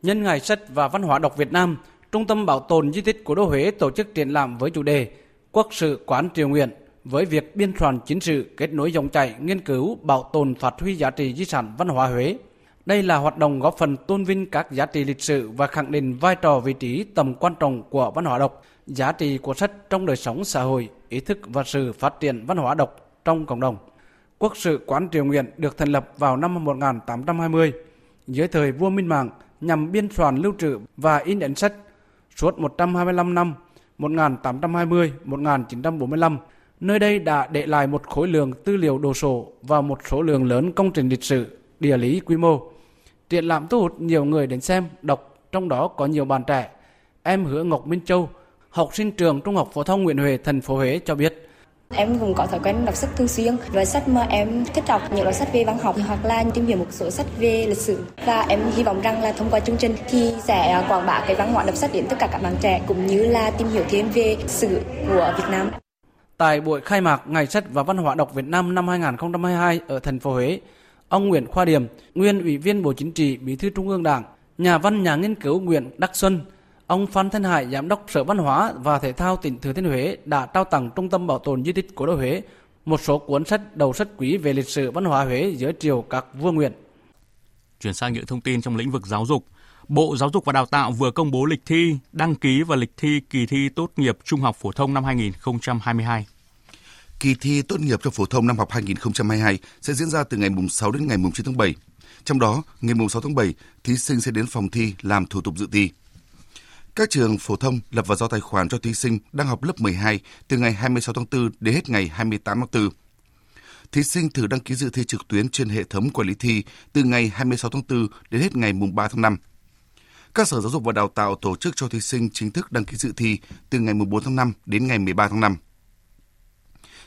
Nhân Ngày sách và Văn hóa đọc Việt Nam, Trung tâm Bảo tồn Di tích Cố đô Huế tổ chức triển lãm với chủ đề Quốc sự quán triều nguyện với việc biên soạn chính sự kết nối dòng chảy nghiên cứu bảo tồn phát huy giá trị di sản văn hóa Huế đây là hoạt động góp phần tôn vinh các giá trị lịch sử và khẳng định vai trò vị trí tầm quan trọng của văn hóa đọc, giá trị của sách trong đời sống xã hội, ý thức và sự phát triển văn hóa đọc trong cộng đồng. Quốc sự quán triều nguyện được thành lập vào năm 1820 dưới thời vua Minh Mạng nhằm biên soạn lưu trữ và in ấn sách suốt 125 năm 1820-1945. Nơi đây đã để lại một khối lượng tư liệu đồ sộ và một số lượng lớn công trình lịch sử, địa lý quy mô. Triển lãm thu hút nhiều người đến xem, đọc, trong đó có nhiều bạn trẻ. Em Hứa Ngọc Minh Châu, học sinh trường Trung học phổ thông Nguyễn Huệ, thành phố Huế cho biết. Em cũng có thói quen đọc sách thường xuyên và sách mà em thích đọc những loại sách về văn học hoặc là tìm hiểu một số sách về lịch sử và em hy vọng rằng là thông qua chương trình thì sẽ quảng bá cái văn hóa đọc sách đến tất cả các bạn trẻ cũng như là tìm hiểu thêm về sử của Việt Nam. Tại buổi khai mạc Ngày sách và Văn hóa đọc Việt Nam năm 2022 ở thành phố Huế, ông Nguyễn Khoa Điểm, nguyên Ủy viên Bộ Chính trị, Bí thư Trung ương Đảng, nhà văn nhà nghiên cứu Nguyễn Đắc Xuân, ông Phan Thanh Hải, Giám đốc Sở Văn hóa và Thể thao tỉnh Thừa Thiên Huế đã trao tặng Trung tâm Bảo tồn Di tích Cố đô Huế một số cuốn sách đầu sách quý về lịch sử văn hóa Huế dưới triều các vua Nguyễn. Chuyển sang những thông tin trong lĩnh vực giáo dục. Bộ Giáo dục và Đào tạo vừa công bố lịch thi, đăng ký và lịch thi kỳ thi tốt nghiệp trung học phổ thông năm 2022. Kỳ thi tốt nghiệp cho phổ thông năm học 2022 sẽ diễn ra từ ngày mùng 6 đến ngày mùng 9 tháng 7. Trong đó, ngày mùng 6 tháng 7, thí sinh sẽ đến phòng thi làm thủ tục dự thi. Các trường phổ thông lập và giao tài khoản cho thí sinh đang học lớp 12 từ ngày 26 tháng 4 đến hết ngày 28 tháng 4. Thí sinh thử đăng ký dự thi trực tuyến trên hệ thống quản lý thi từ ngày 26 tháng 4 đến hết ngày mùng 3 tháng 5. Các sở giáo dục và đào tạo tổ chức cho thí sinh chính thức đăng ký dự thi từ ngày 4 tháng 5 đến ngày 13 tháng 5.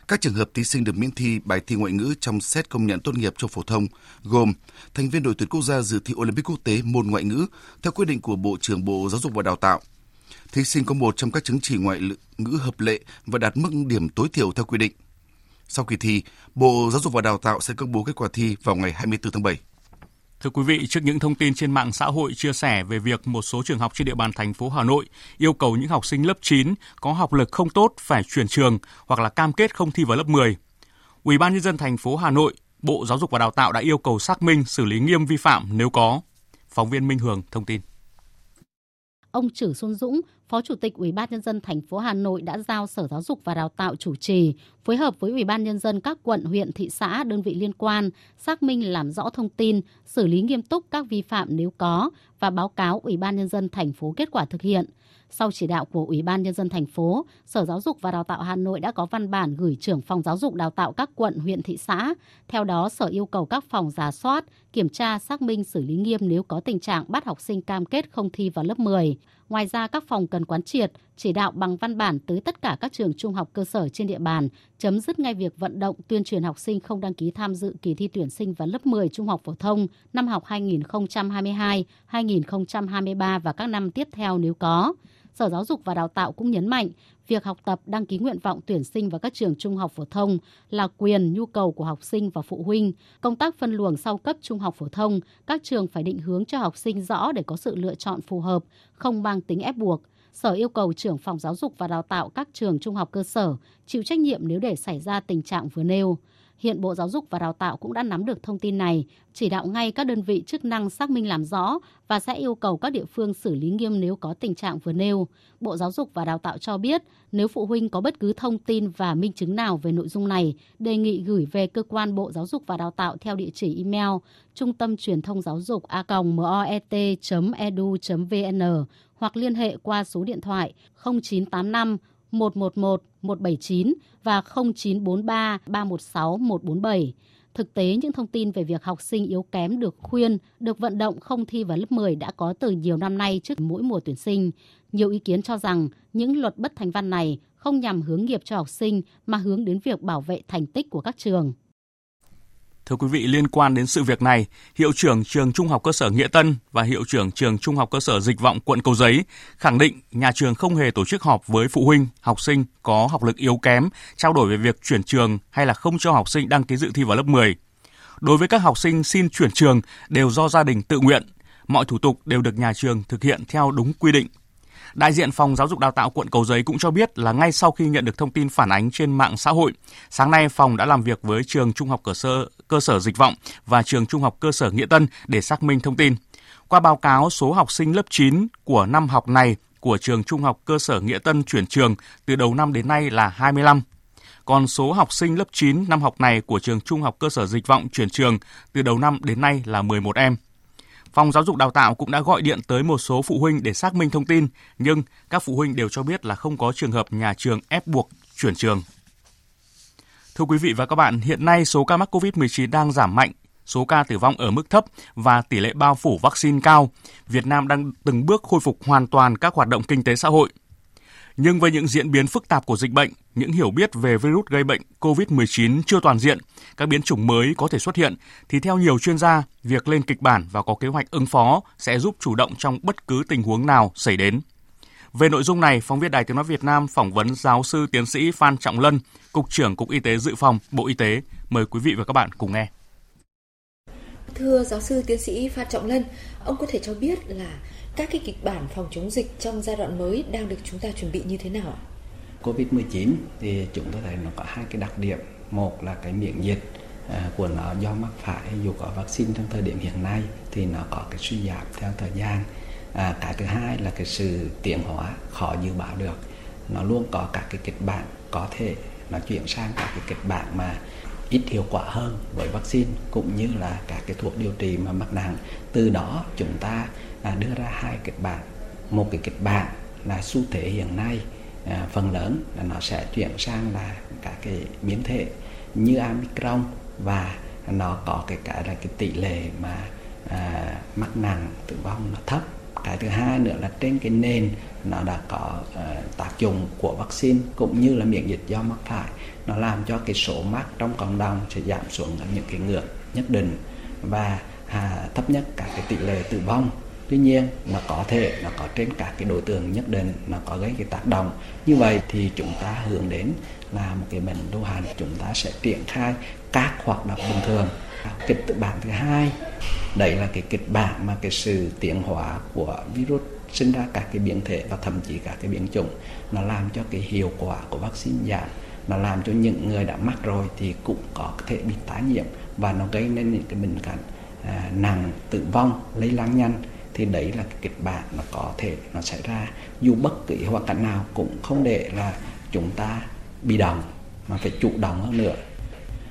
Các trường hợp thí sinh được miễn thi bài thi ngoại ngữ trong xét công nhận tốt nghiệp cho phổ thông gồm thành viên đội tuyển quốc gia dự thi Olympic quốc tế môn ngoại ngữ theo quyết định của Bộ trưởng Bộ Giáo dục và Đào tạo. Thí sinh có một trong các chứng chỉ ngoại ngữ hợp lệ và đạt mức điểm tối thiểu theo quy định. Sau kỳ thi, Bộ Giáo dục và Đào tạo sẽ công bố kết quả thi vào ngày 24 tháng 7. Thưa quý vị, trước những thông tin trên mạng xã hội chia sẻ về việc một số trường học trên địa bàn thành phố Hà Nội yêu cầu những học sinh lớp 9 có học lực không tốt phải chuyển trường hoặc là cam kết không thi vào lớp 10. Ủy ban nhân dân thành phố Hà Nội, Bộ Giáo dục và Đào tạo đã yêu cầu xác minh xử lý nghiêm vi phạm nếu có. Phóng viên Minh Hường thông tin ông Trử Xuân Dũng, Phó Chủ tịch Ủy ban nhân dân thành phố Hà Nội đã giao Sở Giáo dục và Đào tạo chủ trì, phối hợp với Ủy ban nhân dân các quận, huyện, thị xã, đơn vị liên quan xác minh làm rõ thông tin, xử lý nghiêm túc các vi phạm nếu có và báo cáo Ủy ban nhân dân thành phố kết quả thực hiện. Sau chỉ đạo của Ủy ban Nhân dân thành phố, Sở Giáo dục và Đào tạo Hà Nội đã có văn bản gửi trưởng phòng giáo dục đào tạo các quận, huyện, thị xã. Theo đó, Sở yêu cầu các phòng giả soát, kiểm tra, xác minh, xử lý nghiêm nếu có tình trạng bắt học sinh cam kết không thi vào lớp 10. Ngoài ra, các phòng cần quán triệt, chỉ đạo bằng văn bản tới tất cả các trường trung học cơ sở trên địa bàn, chấm dứt ngay việc vận động tuyên truyền học sinh không đăng ký tham dự kỳ thi tuyển sinh vào lớp 10 trung học phổ thông năm học 2022-2023 và các năm tiếp theo nếu có. Sở Giáo dục và Đào tạo cũng nhấn mạnh việc học tập đăng ký nguyện vọng tuyển sinh vào các trường trung học phổ thông là quyền nhu cầu của học sinh và phụ huynh. Công tác phân luồng sau cấp trung học phổ thông, các trường phải định hướng cho học sinh rõ để có sự lựa chọn phù hợp, không mang tính ép buộc. Sở yêu cầu trưởng phòng giáo dục và đào tạo các trường trung học cơ sở chịu trách nhiệm nếu để xảy ra tình trạng vừa nêu. Hiện Bộ Giáo dục và Đào tạo cũng đã nắm được thông tin này, chỉ đạo ngay các đơn vị chức năng xác minh làm rõ và sẽ yêu cầu các địa phương xử lý nghiêm nếu có tình trạng vừa nêu. Bộ Giáo dục và Đào tạo cho biết, nếu phụ huynh có bất cứ thông tin và minh chứng nào về nội dung này, đề nghị gửi về cơ quan Bộ Giáo dục và Đào tạo theo địa chỉ email trung tâm truyền thông giáo dục a.moet.edu.vn hoặc liên hệ qua số điện thoại 0985 111 179 và 0943 316 147. Thực tế, những thông tin về việc học sinh yếu kém được khuyên, được vận động không thi vào lớp 10 đã có từ nhiều năm nay trước mỗi mùa tuyển sinh. Nhiều ý kiến cho rằng những luật bất thành văn này không nhằm hướng nghiệp cho học sinh mà hướng đến việc bảo vệ thành tích của các trường. Thưa quý vị, liên quan đến sự việc này, hiệu trưởng trường Trung học cơ sở Nghĩa Tân và hiệu trưởng trường Trung học cơ sở Dịch vọng quận Cầu Giấy khẳng định nhà trường không hề tổ chức họp với phụ huynh, học sinh có học lực yếu kém, trao đổi về việc chuyển trường hay là không cho học sinh đăng ký dự thi vào lớp 10. Đối với các học sinh xin chuyển trường đều do gia đình tự nguyện, mọi thủ tục đều được nhà trường thực hiện theo đúng quy định Đại diện Phòng Giáo dục Đào tạo quận Cầu Giấy cũng cho biết là ngay sau khi nhận được thông tin phản ánh trên mạng xã hội, sáng nay phòng đã làm việc với trường Trung học cơ sở cơ sở Dịch vọng và trường Trung học cơ sở Nghĩa Tân để xác minh thông tin. Qua báo cáo, số học sinh lớp 9 của năm học này của trường Trung học cơ sở Nghĩa Tân chuyển trường từ đầu năm đến nay là 25. Còn số học sinh lớp 9 năm học này của trường Trung học cơ sở Dịch vọng chuyển trường từ đầu năm đến nay là 11 em. Phòng Giáo dục Đào tạo cũng đã gọi điện tới một số phụ huynh để xác minh thông tin, nhưng các phụ huynh đều cho biết là không có trường hợp nhà trường ép buộc chuyển trường. Thưa quý vị và các bạn, hiện nay số ca mắc COVID-19 đang giảm mạnh, số ca tử vong ở mức thấp và tỷ lệ bao phủ vaccine cao. Việt Nam đang từng bước khôi phục hoàn toàn các hoạt động kinh tế xã hội. Nhưng với những diễn biến phức tạp của dịch bệnh, những hiểu biết về virus gây bệnh COVID-19 chưa toàn diện, các biến chủng mới có thể xuất hiện, thì theo nhiều chuyên gia, việc lên kịch bản và có kế hoạch ứng phó sẽ giúp chủ động trong bất cứ tình huống nào xảy đến. Về nội dung này, phóng viên Đài Tiếng Nói Việt Nam phỏng vấn giáo sư tiến sĩ Phan Trọng Lân, Cục trưởng Cục Y tế Dự phòng, Bộ Y tế. Mời quý vị và các bạn cùng nghe. Thưa giáo sư tiến sĩ Phan Trọng Lân, ông có thể cho biết là các cái kịch bản phòng chống dịch trong giai đoạn mới đang được chúng ta chuẩn bị như thế nào ạ? Covid-19 thì chúng ta thấy nó có hai cái đặc điểm. Một là cái miễn dịch à, của nó do mắc phải dù có vaccine trong thời điểm hiện nay thì nó có cái suy giảm theo thời gian. À, cái thứ hai là cái sự tiến hóa khó dự báo được. Nó luôn có các cái kịch bản có thể nó chuyển sang các cái kịch bản mà ít hiệu quả hơn với vaccine cũng như là các cái thuốc điều trị mà mắc nặng. Từ đó chúng ta à, đưa ra hai kịch bản. Một cái kịch bản là xu thế hiện nay à, phần lớn là nó sẽ chuyển sang là các cái biến thể như omicron và nó có cái cái là cái tỷ lệ mà à, mắc nặng tử vong nó thấp. Cái thứ hai nữa là trên cái nền nó đã có uh, tác dụng của vaccine cũng như là miễn dịch do mắc phải. Nó làm cho cái số mắc trong cộng đồng sẽ giảm xuống ở những cái ngưỡng nhất định và à, thấp nhất cả cái tỷ lệ tử vong tuy nhiên nó có thể nó có trên các cái đối tượng nhất định nó có gây cái tác động. Như vậy thì chúng ta hướng đến là một cái bệnh lưu hành chúng ta sẽ triển khai các hoạt động bình thường. Kịch bản thứ hai đấy là cái kịch bản mà cái sự tiến hóa của virus sinh ra các cái biến thể và thậm chí các cái biến chủng nó làm cho cái hiệu quả của vaccine giảm. Nó làm cho những người đã mắc rồi thì cũng có thể bị tái nhiễm và nó gây nên những cái bệnh cảnh à, nặng tử vong lây lan nhanh thì đấy là cái kịch bản nó có thể nó xảy ra dù bất kỳ hoàn cảnh nào cũng không để là chúng ta bị động mà phải chủ động hơn nữa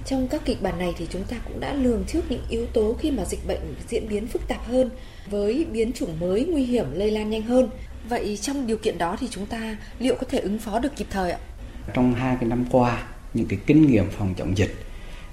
trong các kịch bản này thì chúng ta cũng đã lường trước những yếu tố khi mà dịch bệnh diễn biến phức tạp hơn với biến chủng mới nguy hiểm lây lan nhanh hơn. Vậy trong điều kiện đó thì chúng ta liệu có thể ứng phó được kịp thời ạ? Trong hai cái năm qua, những cái kinh nghiệm phòng chống dịch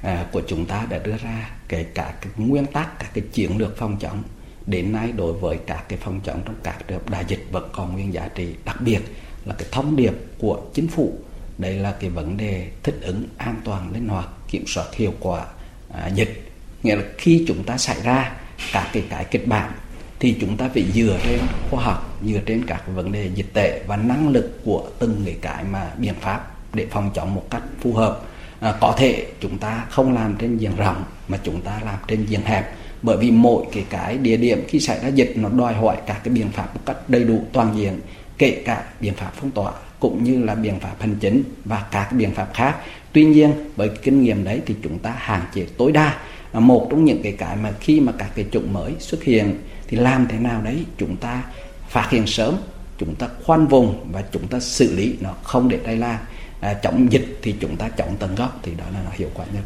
à, của chúng ta đã đưa ra kể cả cái nguyên tắc, các cái chiến lược phòng chống đến nay đối với các cái phòng chống trong các trường đại dịch vẫn còn nguyên giá trị đặc biệt là cái thông điệp của chính phủ đây là cái vấn đề thích ứng an toàn linh hoạt kiểm soát hiệu quả à, dịch nghĩa là khi chúng ta xảy ra các cái cái kịch bản thì chúng ta phải dựa trên khoa học, dựa trên các vấn đề dịch tễ và năng lực của từng cái cái mà biện pháp để phòng chống một cách phù hợp. À, có thể chúng ta không làm trên diện rộng mà chúng ta làm trên diện hẹp bởi vì mỗi cái cái địa điểm khi xảy ra dịch nó đòi hỏi các cái biện pháp một cách đầy đủ toàn diện kể cả biện pháp phong tỏa cũng như là biện pháp hành chính và các biện pháp khác. Tuy nhiên với kinh nghiệm đấy thì chúng ta hạn chế tối đa. Một trong những cái cái mà khi mà các cái chủng mới xuất hiện thì làm thế nào đấy chúng ta phát hiện sớm chúng ta khoanh vùng và chúng ta xử lý nó không để lây lan. À, chống dịch thì chúng ta chống tận gốc thì đó là nó hiệu quả nhất.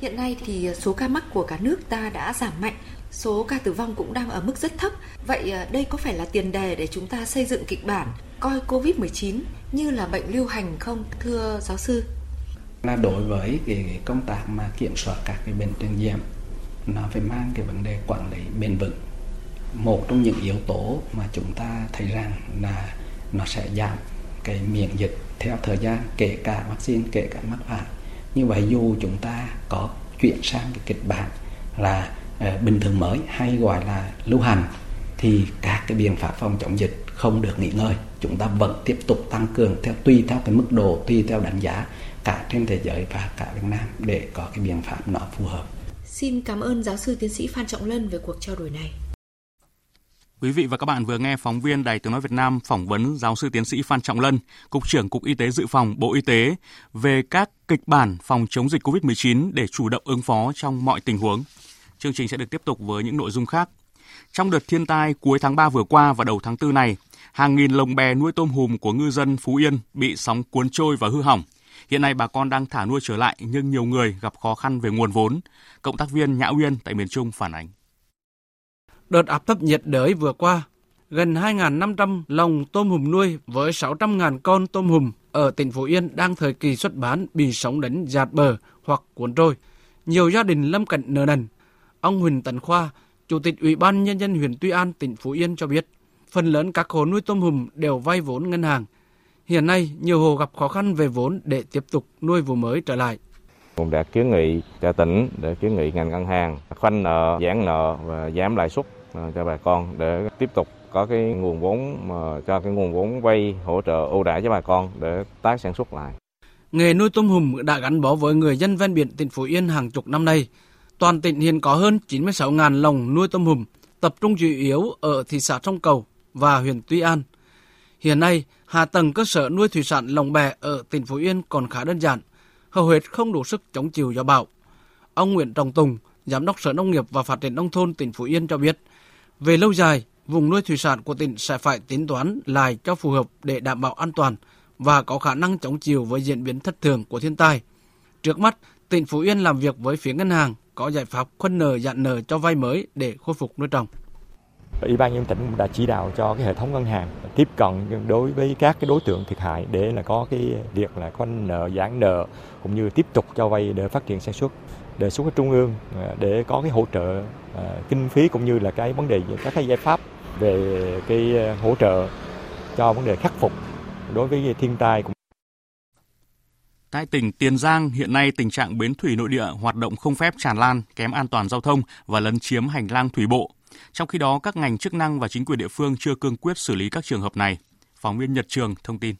Hiện nay thì số ca mắc của cả nước ta đã giảm mạnh, số ca tử vong cũng đang ở mức rất thấp. Vậy ờ, đây có phải là tiền đề để chúng ta xây dựng kịch bản coi Covid-19 như là bệnh lưu hành không thưa giáo sư? Là đối với cái công tác mà kiểm soát các cái bệnh truyền nhiễm nó phải mang cái vấn đề quản lý bền vững. Một trong những yếu tố mà chúng ta thấy rằng là nó sẽ giảm cái miễn dịch theo thời gian kể cả vaccine kể cả mắc phải như vậy dù chúng ta có chuyển sang cái kịch bản là uh, bình thường mới hay gọi là lưu hành thì các cái biện pháp phòng chống dịch không được nghỉ ngơi chúng ta vẫn tiếp tục tăng cường theo tùy theo cái mức độ tùy theo đánh giá cả trên thế giới và cả Việt Nam để có cái biện pháp nó phù hợp. Xin cảm ơn giáo sư tiến sĩ Phan Trọng Lân về cuộc trao đổi này. Quý vị và các bạn vừa nghe phóng viên Đài Tiếng Nói Việt Nam phỏng vấn giáo sư tiến sĩ Phan Trọng Lân, Cục trưởng Cục Y tế Dự phòng Bộ Y tế về các kịch bản phòng chống dịch COVID-19 để chủ động ứng phó trong mọi tình huống. Chương trình sẽ được tiếp tục với những nội dung khác. Trong đợt thiên tai cuối tháng 3 vừa qua và đầu tháng 4 này, hàng nghìn lồng bè nuôi tôm hùm của ngư dân Phú Yên bị sóng cuốn trôi và hư hỏng. Hiện nay bà con đang thả nuôi trở lại nhưng nhiều người gặp khó khăn về nguồn vốn. Cộng tác viên Nhã Uyên tại miền Trung phản ánh. Đợt áp thấp nhiệt đới vừa qua, gần 2.500 lồng tôm hùm nuôi với 600.000 con tôm hùm ở tỉnh Phú Yên đang thời kỳ xuất bán bị sóng đánh giạt bờ hoặc cuốn trôi. Nhiều gia đình lâm cảnh nợ nần. Ông Huỳnh Tấn Khoa, Chủ tịch Ủy ban Nhân dân huyện Tuy An, tỉnh Phú Yên cho biết, phần lớn các hộ nuôi tôm hùm đều vay vốn ngân hàng. Hiện nay, nhiều hộ gặp khó khăn về vốn để tiếp tục nuôi vụ mới trở lại cũng đã kiến nghị cho tỉnh để kiến nghị ngành ngân hàng khoanh nợ, giãn nợ và giảm lãi suất À, cho bà con để tiếp tục có cái nguồn vốn mà cho cái nguồn vốn vay hỗ trợ ưu đãi cho bà con để tái sản xuất lại. Nghề nuôi tôm hùm đã gắn bó với người dân ven biển tỉnh Phú Yên hàng chục năm nay. Toàn tỉnh hiện có hơn 96.000 lồng nuôi tôm hùm, tập trung chủ yếu ở thị xã Sông Cầu và huyện Tuy An. Hiện nay, hạ tầng cơ sở nuôi thủy sản lồng bè ở tỉnh Phú Yên còn khá đơn giản, hầu hết không đủ sức chống chịu gió bão. Ông Nguyễn Trọng Tùng, Giám đốc Sở Nông nghiệp và Phát triển Nông thôn tỉnh Phú Yên cho biết, về lâu dài, vùng nuôi thủy sản của tỉnh sẽ phải tính toán lại cho phù hợp để đảm bảo an toàn và có khả năng chống chịu với diễn biến thất thường của thiên tai. Trước mắt, tỉnh Phú Yên làm việc với phía ngân hàng có giải pháp khoanh nợ dặn nợ cho vay mới để khôi phục nuôi trồng. Ủy ban nhân tỉnh đã chỉ đạo cho cái hệ thống ngân hàng tiếp cận đối với các cái đối tượng thiệt hại để là có cái việc là khoanh nợ giãn nợ cũng như tiếp tục cho vay để phát triển sản xuất đề xuất với trung ương à, để có cái hỗ trợ Ờ, kinh phí cũng như là cái vấn đề các cái giải pháp về cái ờ, hỗ trợ cho vấn đề khắc phục đối với thiên tai cũng Tại tỉnh Tiền Giang, hiện nay tình trạng bến thủy nội địa hoạt động không phép tràn lan, kém an toàn giao thông và lấn chiếm hành lang thủy bộ. Trong khi đó, các ngành chức năng và chính quyền địa phương chưa cương quyết xử lý các trường hợp này. Phóng viên Nhật Trường thông tin.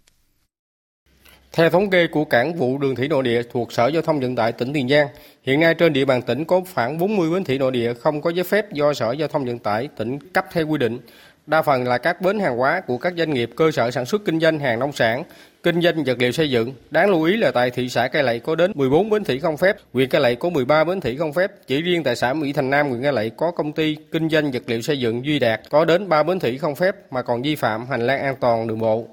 Theo thống kê của cảng vụ đường thủy nội địa thuộc Sở Giao thông Vận tải tỉnh Tiền Giang, hiện nay trên địa bàn tỉnh có khoảng 40 bến thủy nội địa không có giấy phép do Sở Giao thông Vận tải tỉnh cấp theo quy định. Đa phần là các bến hàng hóa của các doanh nghiệp cơ sở sản xuất kinh doanh hàng nông sản, kinh doanh vật liệu xây dựng. Đáng lưu ý là tại thị xã Cai Lậy có đến 14 bến thủy không phép, huyện Cai Lậy có 13 bến thủy không phép. Chỉ riêng tại xã Mỹ Thành Nam, huyện Cai Lậy có công ty kinh doanh vật liệu xây dựng Duy Đạt có đến 3 bến thủy không phép mà còn vi phạm hành lang an toàn đường bộ.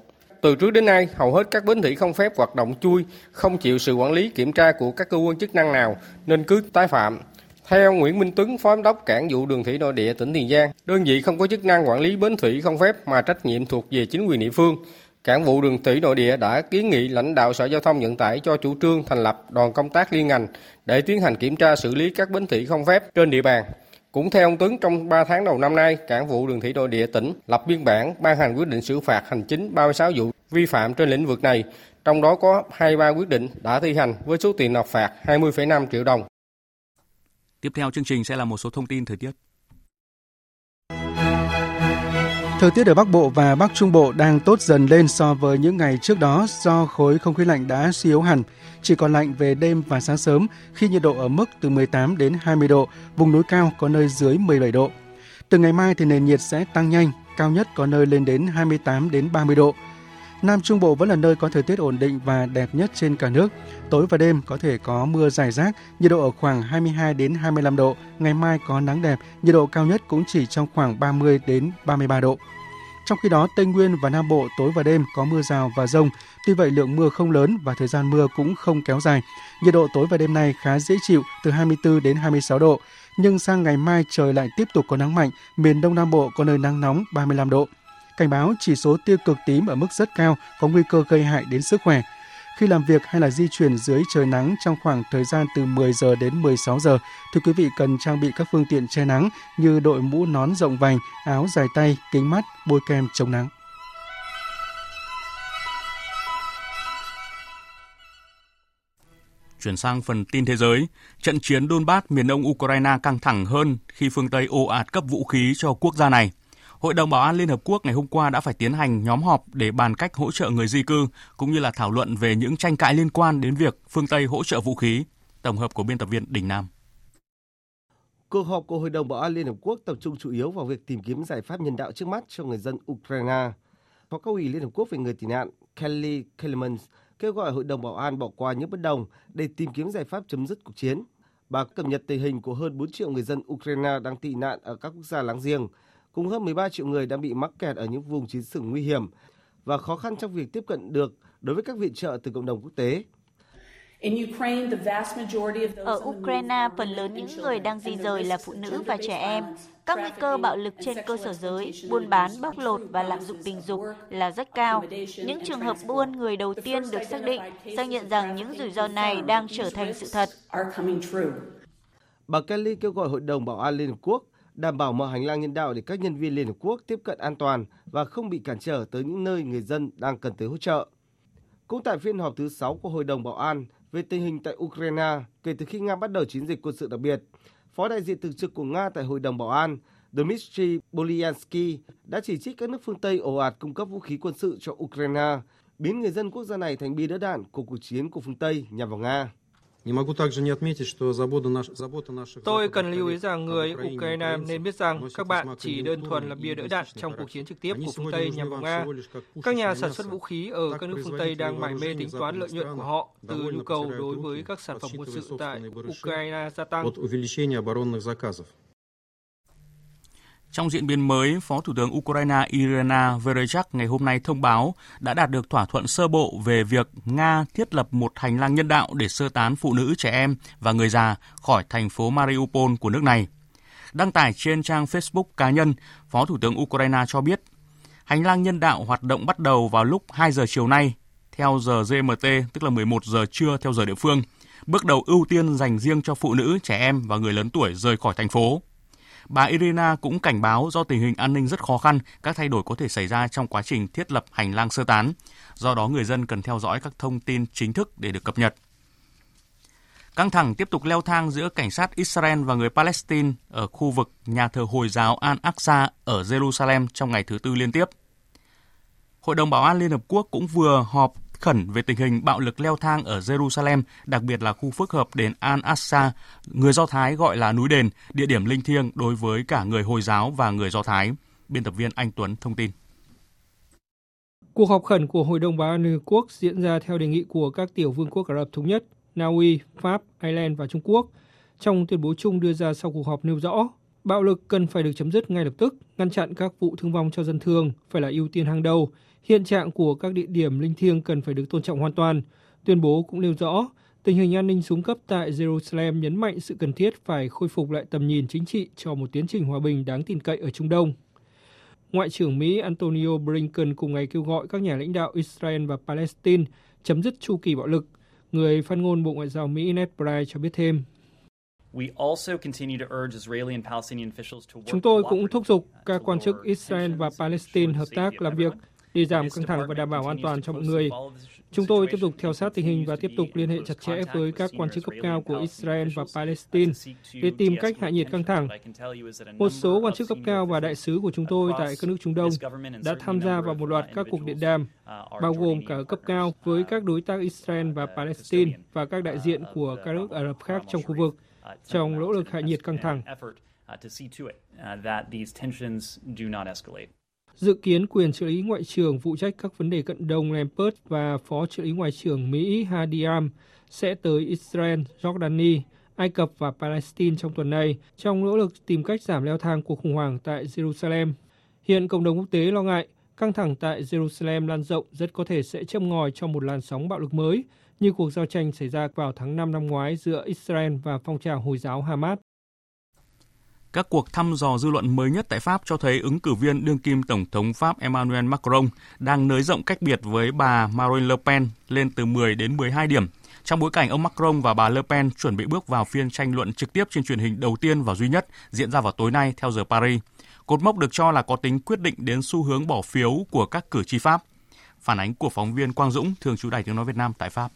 Từ trước đến nay, hầu hết các bến thủy không phép hoạt động chui, không chịu sự quản lý kiểm tra của các cơ quan chức năng nào nên cứ tái phạm. Theo Nguyễn Minh Tuấn, Phó Giám đốc Cảng vụ Đường thủy nội địa tỉnh Tiền Giang, đơn vị không có chức năng quản lý bến thủy không phép mà trách nhiệm thuộc về chính quyền địa phương. Cảng vụ Đường thủy nội địa đã kiến nghị lãnh đạo Sở Giao thông Vận tải cho chủ trương thành lập đoàn công tác liên ngành để tiến hành kiểm tra xử lý các bến thủy không phép trên địa bàn. Cũng theo ông Tuấn, trong 3 tháng đầu năm nay, Cảng vụ Đường thủy nội địa tỉnh lập biên bản ban hành quyết định xử phạt hành chính 36 vụ vi phạm trên lĩnh vực này, trong đó có 23 quyết định đã thi hành với số tiền nộp phạt 20,5 triệu đồng. Tiếp theo chương trình sẽ là một số thông tin thời tiết. Thời tiết ở Bắc Bộ và Bắc Trung Bộ đang tốt dần lên so với những ngày trước đó do khối không khí lạnh đã suy yếu hẳn, chỉ còn lạnh về đêm và sáng sớm khi nhiệt độ ở mức từ 18 đến 20 độ, vùng núi cao có nơi dưới 17 độ. Từ ngày mai thì nền nhiệt sẽ tăng nhanh, cao nhất có nơi lên đến 28 đến 30 độ. Nam Trung Bộ vẫn là nơi có thời tiết ổn định và đẹp nhất trên cả nước. Tối và đêm có thể có mưa rải rác, nhiệt độ ở khoảng 22 đến 25 độ. Ngày mai có nắng đẹp, nhiệt độ cao nhất cũng chỉ trong khoảng 30 đến 33 độ. Trong khi đó, Tây Nguyên và Nam Bộ tối và đêm có mưa rào và rông. Tuy vậy, lượng mưa không lớn và thời gian mưa cũng không kéo dài. Nhiệt độ tối và đêm nay khá dễ chịu, từ 24 đến 26 độ. Nhưng sang ngày mai trời lại tiếp tục có nắng mạnh, miền Đông Nam Bộ có nơi nắng nóng 35 độ. Cảnh báo chỉ số tiêu cực tím ở mức rất cao, có nguy cơ gây hại đến sức khỏe. Khi làm việc hay là di chuyển dưới trời nắng trong khoảng thời gian từ 10 giờ đến 16 giờ, thì quý vị cần trang bị các phương tiện che nắng như đội mũ nón rộng vành, áo dài tay, kính mắt, bôi kem chống nắng. Chuyển sang phần tin thế giới, trận chiến Donbass miền đông Ukraine căng thẳng hơn khi phương Tây ồ ạt cấp vũ khí cho quốc gia này. Hội đồng Bảo an Liên Hợp Quốc ngày hôm qua đã phải tiến hành nhóm họp để bàn cách hỗ trợ người di cư, cũng như là thảo luận về những tranh cãi liên quan đến việc phương Tây hỗ trợ vũ khí. Tổng hợp của biên tập viên Đình Nam. Cuộc họp của Hội đồng Bảo an Liên Hợp Quốc tập trung chủ yếu vào việc tìm kiếm giải pháp nhân đạo trước mắt cho người dân Ukraine. Phó cao ủy Liên Hợp Quốc về người tị nạn Kelly Kellerman kêu gọi Hội đồng Bảo an bỏ qua những bất đồng để tìm kiếm giải pháp chấm dứt cuộc chiến. Bà cập nhật tình hình của hơn 4 triệu người dân Ukraine đang tị nạn ở các quốc gia láng giềng, cùng hơn 13 triệu người đang bị mắc kẹt ở những vùng chiến sự nguy hiểm và khó khăn trong việc tiếp cận được đối với các viện trợ từ cộng đồng quốc tế. Ở Ukraine, phần lớn những người đang di rời là phụ nữ và trẻ em. Các nguy cơ bạo lực trên cơ sở giới, buôn bán, bóc lột và lạm dụng tình dục là rất cao. Những trường hợp buôn người đầu tiên được xác định xác nhận rằng những rủi ro này đang trở thành sự thật. Bà Kelly kêu gọi Hội đồng Bảo an Liên Hợp Quốc đảm bảo mở hành lang nhân đạo để các nhân viên Liên Hợp Quốc tiếp cận an toàn và không bị cản trở tới những nơi người dân đang cần tới hỗ trợ. Cũng tại phiên họp thứ 6 của Hội đồng Bảo an về tình hình tại Ukraine kể từ khi Nga bắt đầu chiến dịch quân sự đặc biệt, Phó đại diện thường trực của Nga tại Hội đồng Bảo an Dmitry Bolyansky đã chỉ trích các nước phương Tây ồ ạt cung cấp vũ khí quân sự cho Ukraine, biến người dân quốc gia này thành bia đỡ đạn của cuộc chiến của phương Tây nhằm vào Nga. Tôi cần lưu ý rằng người Ukraine nên biết rằng các bạn chỉ đơn thuần là bia đỡ đạn trong cuộc chiến trực tiếp của phương Tây nhằm vào Nga. Các nhà sản xuất vũ khí ở các nước phương Tây đang mải mê tính toán lợi nhuận của họ từ nhu cầu đối với các sản phẩm quân sự tại Ukraine gia tăng. Trong diễn biến mới, Phó Thủ tướng Ukraine Irina Vereshchuk ngày hôm nay thông báo đã đạt được thỏa thuận sơ bộ về việc Nga thiết lập một hành lang nhân đạo để sơ tán phụ nữ, trẻ em và người già khỏi thành phố Mariupol của nước này. Đăng tải trên trang Facebook cá nhân, Phó Thủ tướng Ukraine cho biết, hành lang nhân đạo hoạt động bắt đầu vào lúc 2 giờ chiều nay, theo giờ GMT, tức là 11 giờ trưa theo giờ địa phương. Bước đầu ưu tiên dành riêng cho phụ nữ, trẻ em và người lớn tuổi rời khỏi thành phố. Bà Irina cũng cảnh báo do tình hình an ninh rất khó khăn, các thay đổi có thể xảy ra trong quá trình thiết lập hành lang sơ tán. Do đó người dân cần theo dõi các thông tin chính thức để được cập nhật. Căng thẳng tiếp tục leo thang giữa cảnh sát Israel và người Palestine ở khu vực nhà thờ Hồi giáo Al-Aqsa ở Jerusalem trong ngày thứ tư liên tiếp. Hội đồng Bảo an Liên Hợp Quốc cũng vừa họp khẩn về tình hình bạo lực leo thang ở Jerusalem, đặc biệt là khu phức hợp đền Al-Aqsa, người Do Thái gọi là núi đền, địa điểm linh thiêng đối với cả người Hồi giáo và người Do Thái. Biên tập viên Anh Tuấn thông tin. Cuộc họp khẩn của Hội đồng Bảo an Liên Hợp Quốc diễn ra theo đề nghị của các tiểu vương quốc Ả Rập Thống Nhất, Na Uy, Pháp, Ireland và Trung Quốc. Trong tuyên bố chung đưa ra sau cuộc họp nêu rõ, bạo lực cần phải được chấm dứt ngay lập tức, ngăn chặn các vụ thương vong cho dân thường phải là ưu tiên hàng đầu, Hiện trạng của các địa điểm linh thiêng cần phải được tôn trọng hoàn toàn. Tuyên bố cũng nêu rõ, tình hình an ninh xuống cấp tại Jerusalem nhấn mạnh sự cần thiết phải khôi phục lại tầm nhìn chính trị cho một tiến trình hòa bình đáng tin cậy ở Trung Đông. Ngoại trưởng Mỹ Antonio Blinken cùng ngày kêu gọi các nhà lãnh đạo Israel và Palestine chấm dứt chu kỳ bạo lực. Người phát ngôn Bộ Ngoại giao Mỹ Ned Price cho biết thêm. Chúng tôi cũng thúc giục các quan chức Israel và Palestine hợp tác làm việc để giảm căng thẳng và đảm bảo an toàn cho mọi người. Chúng tôi tiếp tục theo sát tình hình và tiếp tục liên hệ chặt chẽ với các quan chức cấp cao của Israel và Palestine để tìm cách hạ nhiệt căng thẳng. Một số quan chức cấp cao và đại sứ của chúng tôi tại các nước Trung Đông đã tham gia vào một loạt các cuộc điện đàm, bao gồm cả cấp cao với các đối tác Israel và Palestine và các đại diện của các nước Ả Rập khác trong khu vực trong nỗ lực hạ nhiệt căng thẳng. Dự kiến quyền trợ lý ngoại trưởng phụ trách các vấn đề cận đông Lampert và phó trợ lý ngoại trưởng Mỹ Hadiam sẽ tới Israel, Jordani, Ai Cập và Palestine trong tuần này trong nỗ lực tìm cách giảm leo thang cuộc khủng hoảng tại Jerusalem. Hiện cộng đồng quốc tế lo ngại căng thẳng tại Jerusalem lan rộng rất có thể sẽ châm ngòi cho một làn sóng bạo lực mới như cuộc giao tranh xảy ra vào tháng 5 năm ngoái giữa Israel và phong trào Hồi giáo Hamas. Các cuộc thăm dò dư luận mới nhất tại Pháp cho thấy ứng cử viên đương kim Tổng thống Pháp Emmanuel Macron đang nới rộng cách biệt với bà Marine Le Pen lên từ 10 đến 12 điểm. Trong bối cảnh ông Macron và bà Le Pen chuẩn bị bước vào phiên tranh luận trực tiếp trên truyền hình đầu tiên và duy nhất diễn ra vào tối nay theo giờ Paris. Cột mốc được cho là có tính quyết định đến xu hướng bỏ phiếu của các cử tri Pháp. Phản ánh của phóng viên Quang Dũng, thường trú Đài Tiếng Nói Việt Nam tại Pháp.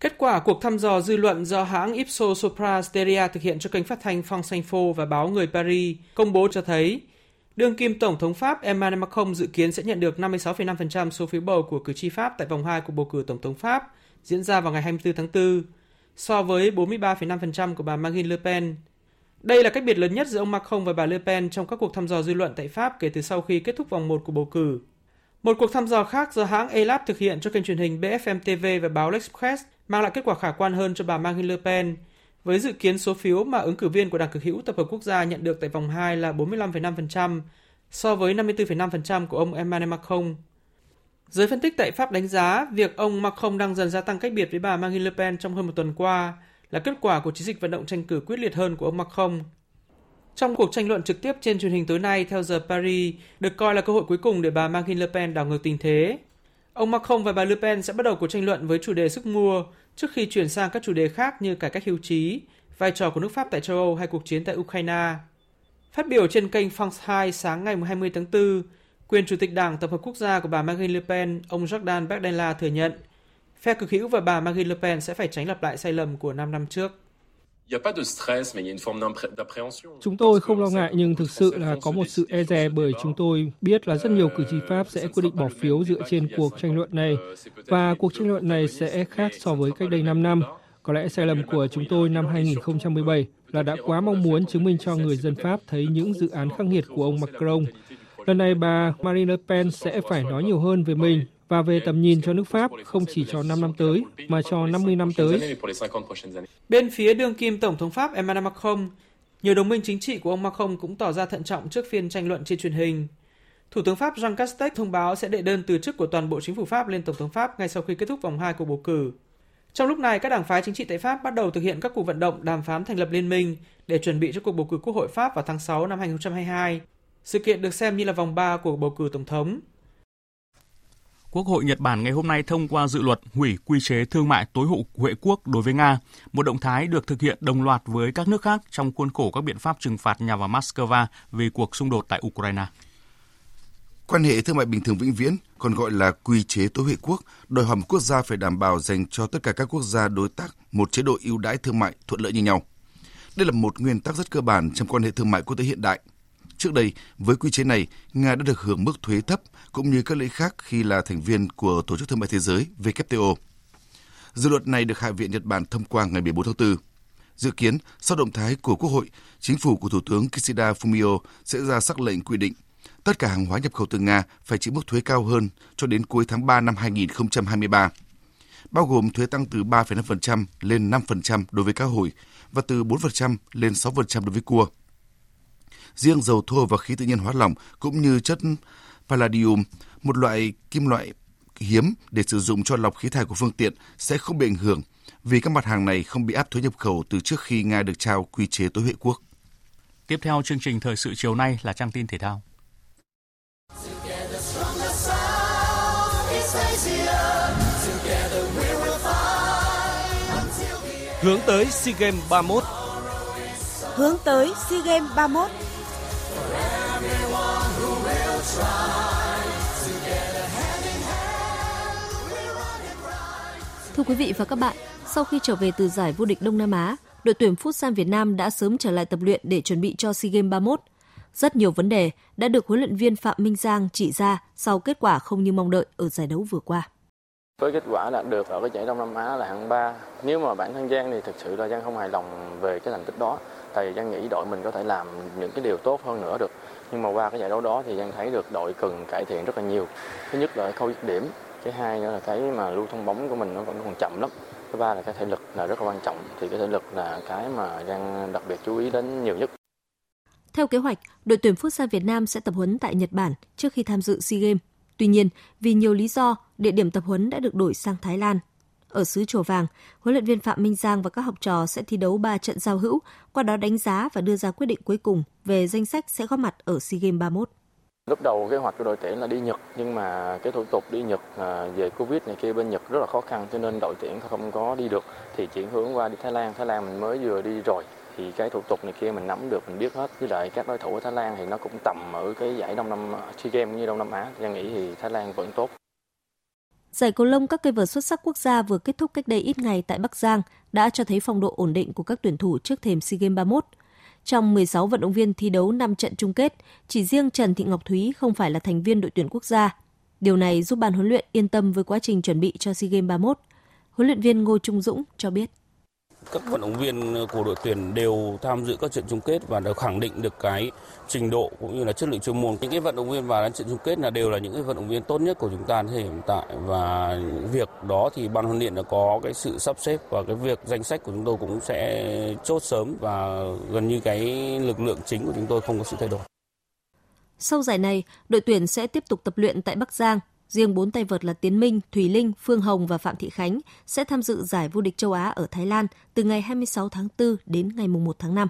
Kết quả cuộc thăm dò dư luận do hãng Ipsos Sopra Steria thực hiện cho kênh phát thanh France Info và báo Người Paris công bố cho thấy, đương kim Tổng thống Pháp Emmanuel Macron dự kiến sẽ nhận được 56,5% số phiếu bầu của cử tri Pháp tại vòng 2 của bầu cử Tổng thống Pháp diễn ra vào ngày 24 tháng 4, so với 43,5% của bà Marine Le Pen. Đây là cách biệt lớn nhất giữa ông Macron và bà Le Pen trong các cuộc thăm dò dư luận tại Pháp kể từ sau khi kết thúc vòng 1 của bầu cử. Một cuộc thăm dò khác do hãng Elab thực hiện cho kênh truyền hình BFM TV và báo L'Express mang lại kết quả khả quan hơn cho bà Marine Le Pen, với dự kiến số phiếu mà ứng cử viên của Đảng Cực hữu Tập hợp Quốc gia nhận được tại vòng 2 là 45,5% so với 54,5% của ông Emmanuel Macron. Giới phân tích tại Pháp đánh giá việc ông Macron đang dần gia tăng cách biệt với bà Marine Le Pen trong hơn một tuần qua là kết quả của chiến dịch vận động tranh cử quyết liệt hơn của ông Macron. Trong cuộc tranh luận trực tiếp trên truyền hình tối nay theo giờ Paris, được coi là cơ hội cuối cùng để bà Marine Le Pen đảo ngược tình thế. Ông Macron và bà Le Pen sẽ bắt đầu cuộc tranh luận với chủ đề sức mua trước khi chuyển sang các chủ đề khác như cải cách hưu trí, vai trò của nước Pháp tại châu Âu hay cuộc chiến tại Ukraine. Phát biểu trên kênh France 2 sáng ngày 20 tháng 4, quyền chủ tịch Đảng Tập hợp Quốc gia của bà Marine Le Pen, ông Jordan Bardella thừa nhận phe cực hữu và bà Marine Le Pen sẽ phải tránh lặp lại sai lầm của 5 năm trước. Chúng tôi không lo ngại nhưng thực sự là có một sự e dè bởi chúng tôi biết là rất nhiều cử tri Pháp sẽ quyết định bỏ phiếu dựa trên cuộc tranh luận này. Và cuộc tranh luận này sẽ khác so với cách đây 5 năm. Có lẽ sai lầm của chúng tôi năm 2017 là đã quá mong muốn chứng minh cho người dân Pháp thấy những dự án khắc nghiệt của ông Macron. Lần này bà Marine Le Pen sẽ phải nói nhiều hơn về mình và về tầm nhìn cho nước Pháp không chỉ cho 5 năm tới mà cho 50 năm tới. Bên phía đương kim Tổng thống Pháp Emmanuel Macron, nhiều đồng minh chính trị của ông Macron cũng tỏ ra thận trọng trước phiên tranh luận trên truyền hình. Thủ tướng Pháp Jean Castex thông báo sẽ đệ đơn từ chức của toàn bộ chính phủ Pháp lên Tổng thống Pháp ngay sau khi kết thúc vòng 2 của bầu cử. Trong lúc này, các đảng phái chính trị tại Pháp bắt đầu thực hiện các cuộc vận động đàm phán thành lập liên minh để chuẩn bị cho cuộc bầu cử Quốc hội Pháp vào tháng 6 năm 2022. Sự kiện được xem như là vòng 3 của bầu cử Tổng thống. Quốc hội Nhật Bản ngày hôm nay thông qua dự luật hủy quy chế thương mại tối hậu Huệ quốc đối với Nga, một động thái được thực hiện đồng loạt với các nước khác trong khuôn khổ các biện pháp trừng phạt nhằm vào Moscow vì cuộc xung đột tại Ukraine. Quan hệ thương mại bình thường vĩnh viễn, còn gọi là quy chế tối huệ quốc, đòi hỏi một quốc gia phải đảm bảo dành cho tất cả các quốc gia đối tác một chế độ ưu đãi thương mại thuận lợi như nhau. Đây là một nguyên tắc rất cơ bản trong quan hệ thương mại quốc tế hiện đại – Trước đây, với quy chế này, Nga đã được hưởng mức thuế thấp cũng như các lợi khác khi là thành viên của Tổ chức Thương mại Thế giới WTO. Dự luật này được Hạ viện Nhật Bản thông qua ngày 14 tháng 4. Dự kiến, sau động thái của Quốc hội, chính phủ của Thủ tướng Kishida Fumio sẽ ra sắc lệnh quy định tất cả hàng hóa nhập khẩu từ Nga phải chịu mức thuế cao hơn cho đến cuối tháng 3 năm 2023, bao gồm thuế tăng từ 3,5% lên 5% đối với cá hồi và từ 4% lên 6% đối với cua riêng dầu thô và khí tự nhiên hóa lỏng cũng như chất palladium, một loại kim loại hiếm để sử dụng cho lọc khí thải của phương tiện sẽ không bị ảnh hưởng vì các mặt hàng này không bị áp thuế nhập khẩu từ trước khi Nga được trao quy chế tối huệ quốc. Tiếp theo chương trình thời sự chiều nay là trang tin thể thao. Hướng tới SEA Games 31 Hướng tới SEA Games 31 Thưa quý vị và các bạn, sau khi trở về từ giải vô địch Đông Nam Á, đội tuyển Futsal Việt Nam đã sớm trở lại tập luyện để chuẩn bị cho SEA Games 31. Rất nhiều vấn đề đã được huấn luyện viên Phạm Minh Giang chỉ ra sau kết quả không như mong đợi ở giải đấu vừa qua. Với kết quả đạt được ở cái giải Đông Nam Á là hạng 3, nếu mà bản thân Giang thì thực sự là Giang không hài lòng về cái thành tích đó. Tại vì Giang nghĩ đội mình có thể làm những cái điều tốt hơn nữa được. Nhưng mà qua cái giải đấu đó thì Giang thấy được đội cần cải thiện rất là nhiều. Thứ nhất là khâu dứt điểm, cái hai nữa là cái mà lưu thông bóng của mình nó vẫn còn chậm lắm. Thứ ba là cái thể lực là rất là quan trọng. Thì cái thể lực là cái mà Giang đặc biệt chú ý đến nhiều nhất. Theo kế hoạch, đội tuyển Futsal Việt Nam sẽ tập huấn tại Nhật Bản trước khi tham dự SEA Games. Tuy nhiên, vì nhiều lý do, địa điểm tập huấn đã được đổi sang Thái Lan. Ở xứ Chùa Vàng, huấn luyện viên Phạm Minh Giang và các học trò sẽ thi đấu 3 trận giao hữu, qua đó đánh giá và đưa ra quyết định cuối cùng về danh sách sẽ góp mặt ở SEA Games 31. Lúc đầu kế hoạch của đội tuyển là đi Nhật nhưng mà cái thủ tục đi Nhật à, về Covid này kia bên Nhật rất là khó khăn cho nên đội tuyển không có đi được thì chuyển hướng qua đi Thái Lan. Thái Lan mình mới vừa đi rồi thì cái thủ tục này kia mình nắm được mình biết hết với lại các đối thủ ở Thái Lan thì nó cũng tầm ở cái giải Đông Nam SEA Games như Đông Nam Á Giang nghĩ thì Thái Lan vẫn tốt. Giải cầu lông các cây vợt xuất sắc quốc gia vừa kết thúc cách đây ít ngày tại Bắc Giang đã cho thấy phong độ ổn định của các tuyển thủ trước thềm SEA Games 31. Trong 16 vận động viên thi đấu 5 trận chung kết, chỉ riêng Trần Thị Ngọc Thúy không phải là thành viên đội tuyển quốc gia. Điều này giúp ban huấn luyện yên tâm với quá trình chuẩn bị cho SEA Games 31. Huấn luyện viên Ngô Trung Dũng cho biết các vận động viên của đội tuyển đều tham dự các trận chung kết và đều khẳng định được cái trình độ cũng như là chất lượng chuyên môn. Những cái vận động viên vào đến trận chung kết là đều là những cái vận động viên tốt nhất của chúng ta thời hiện tại và việc đó thì ban huấn luyện đã có cái sự sắp xếp và cái việc danh sách của chúng tôi cũng sẽ chốt sớm và gần như cái lực lượng chính của chúng tôi không có sự thay đổi. Sau giải này, đội tuyển sẽ tiếp tục tập luyện tại Bắc Giang Riêng bốn tay vợt là Tiến Minh, Thùy Linh, Phương Hồng và Phạm Thị Khánh sẽ tham dự giải vô địch châu Á ở Thái Lan từ ngày 26 tháng 4 đến ngày 1 tháng 5.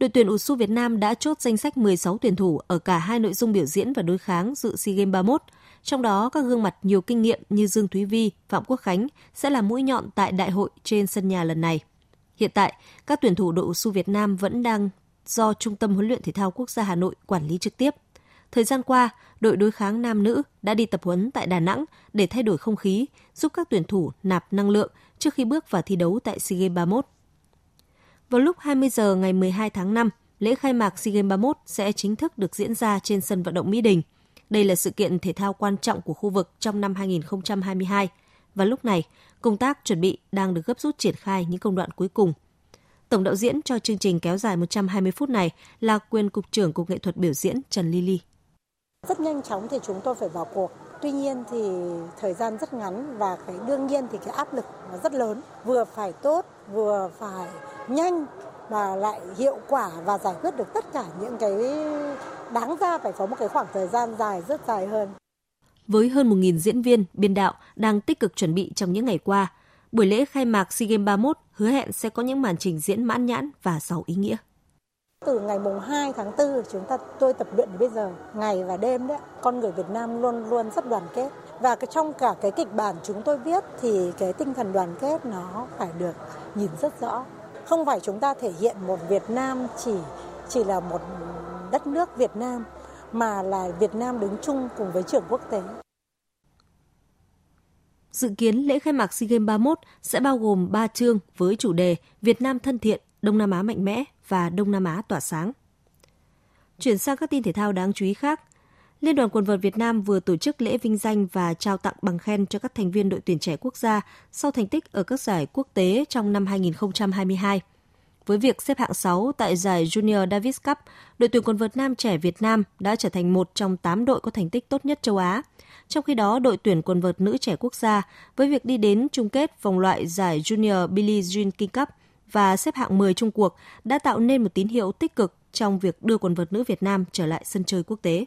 Đội tuyển USU Việt Nam đã chốt danh sách 16 tuyển thủ ở cả hai nội dung biểu diễn và đối kháng dự SEA Games 31. Trong đó, các gương mặt nhiều kinh nghiệm như Dương Thúy Vi, Phạm Quốc Khánh sẽ là mũi nhọn tại đại hội trên sân nhà lần này. Hiện tại, các tuyển thủ đội USU Việt Nam vẫn đang do Trung tâm huấn luyện thể thao quốc gia Hà Nội quản lý trực tiếp. Thời gian qua, đội đối kháng nam nữ đã đi tập huấn tại Đà Nẵng để thay đổi không khí, giúp các tuyển thủ nạp năng lượng trước khi bước vào thi đấu tại SEA Games 31. Vào lúc 20 giờ ngày 12 tháng 5, lễ khai mạc SEA Games 31 sẽ chính thức được diễn ra trên sân vận động Mỹ Đình. Đây là sự kiện thể thao quan trọng của khu vực trong năm 2022 và lúc này, công tác chuẩn bị đang được gấp rút triển khai những công đoạn cuối cùng. Tổng đạo diễn cho chương trình kéo dài 120 phút này là quyền cục trưởng Cục Nghệ thuật biểu diễn Trần Lily. Rất nhanh chóng thì chúng tôi phải vào cuộc. Tuy nhiên thì thời gian rất ngắn và cái đương nhiên thì cái áp lực nó rất lớn. Vừa phải tốt, vừa phải nhanh mà lại hiệu quả và giải quyết được tất cả những cái đáng ra phải có một cái khoảng thời gian dài rất dài hơn. Với hơn 1.000 diễn viên, biên đạo đang tích cực chuẩn bị trong những ngày qua, buổi lễ khai mạc SEA Games 31 hứa hẹn sẽ có những màn trình diễn mãn nhãn và giàu ý nghĩa. Từ ngày mùng 2 tháng 4 chúng ta tôi tập luyện đến bây giờ, ngày và đêm đấy, con người Việt Nam luôn luôn rất đoàn kết. Và cái trong cả cái kịch bản chúng tôi viết thì cái tinh thần đoàn kết nó phải được nhìn rất rõ. Không phải chúng ta thể hiện một Việt Nam chỉ chỉ là một đất nước Việt Nam mà là Việt Nam đứng chung cùng với trường quốc tế. Dự kiến lễ khai mạc SEA Games 31 sẽ bao gồm 3 chương với chủ đề Việt Nam thân thiện, Đông Nam Á mạnh mẽ và Đông Nam Á tỏa sáng. Chuyển sang các tin thể thao đáng chú ý khác. Liên đoàn quần vợt Việt Nam vừa tổ chức lễ vinh danh và trao tặng bằng khen cho các thành viên đội tuyển trẻ quốc gia sau thành tích ở các giải quốc tế trong năm 2022. Với việc xếp hạng 6 tại giải Junior Davis Cup, đội tuyển quần vợt nam trẻ Việt Nam đã trở thành một trong 8 đội có thành tích tốt nhất châu Á. Trong khi đó, đội tuyển quần vợt nữ trẻ quốc gia với việc đi đến chung kết vòng loại giải Junior Billie Jean King Cup và xếp hạng 10 chung cuộc đã tạo nên một tín hiệu tích cực trong việc đưa quần vợt nữ Việt Nam trở lại sân chơi quốc tế.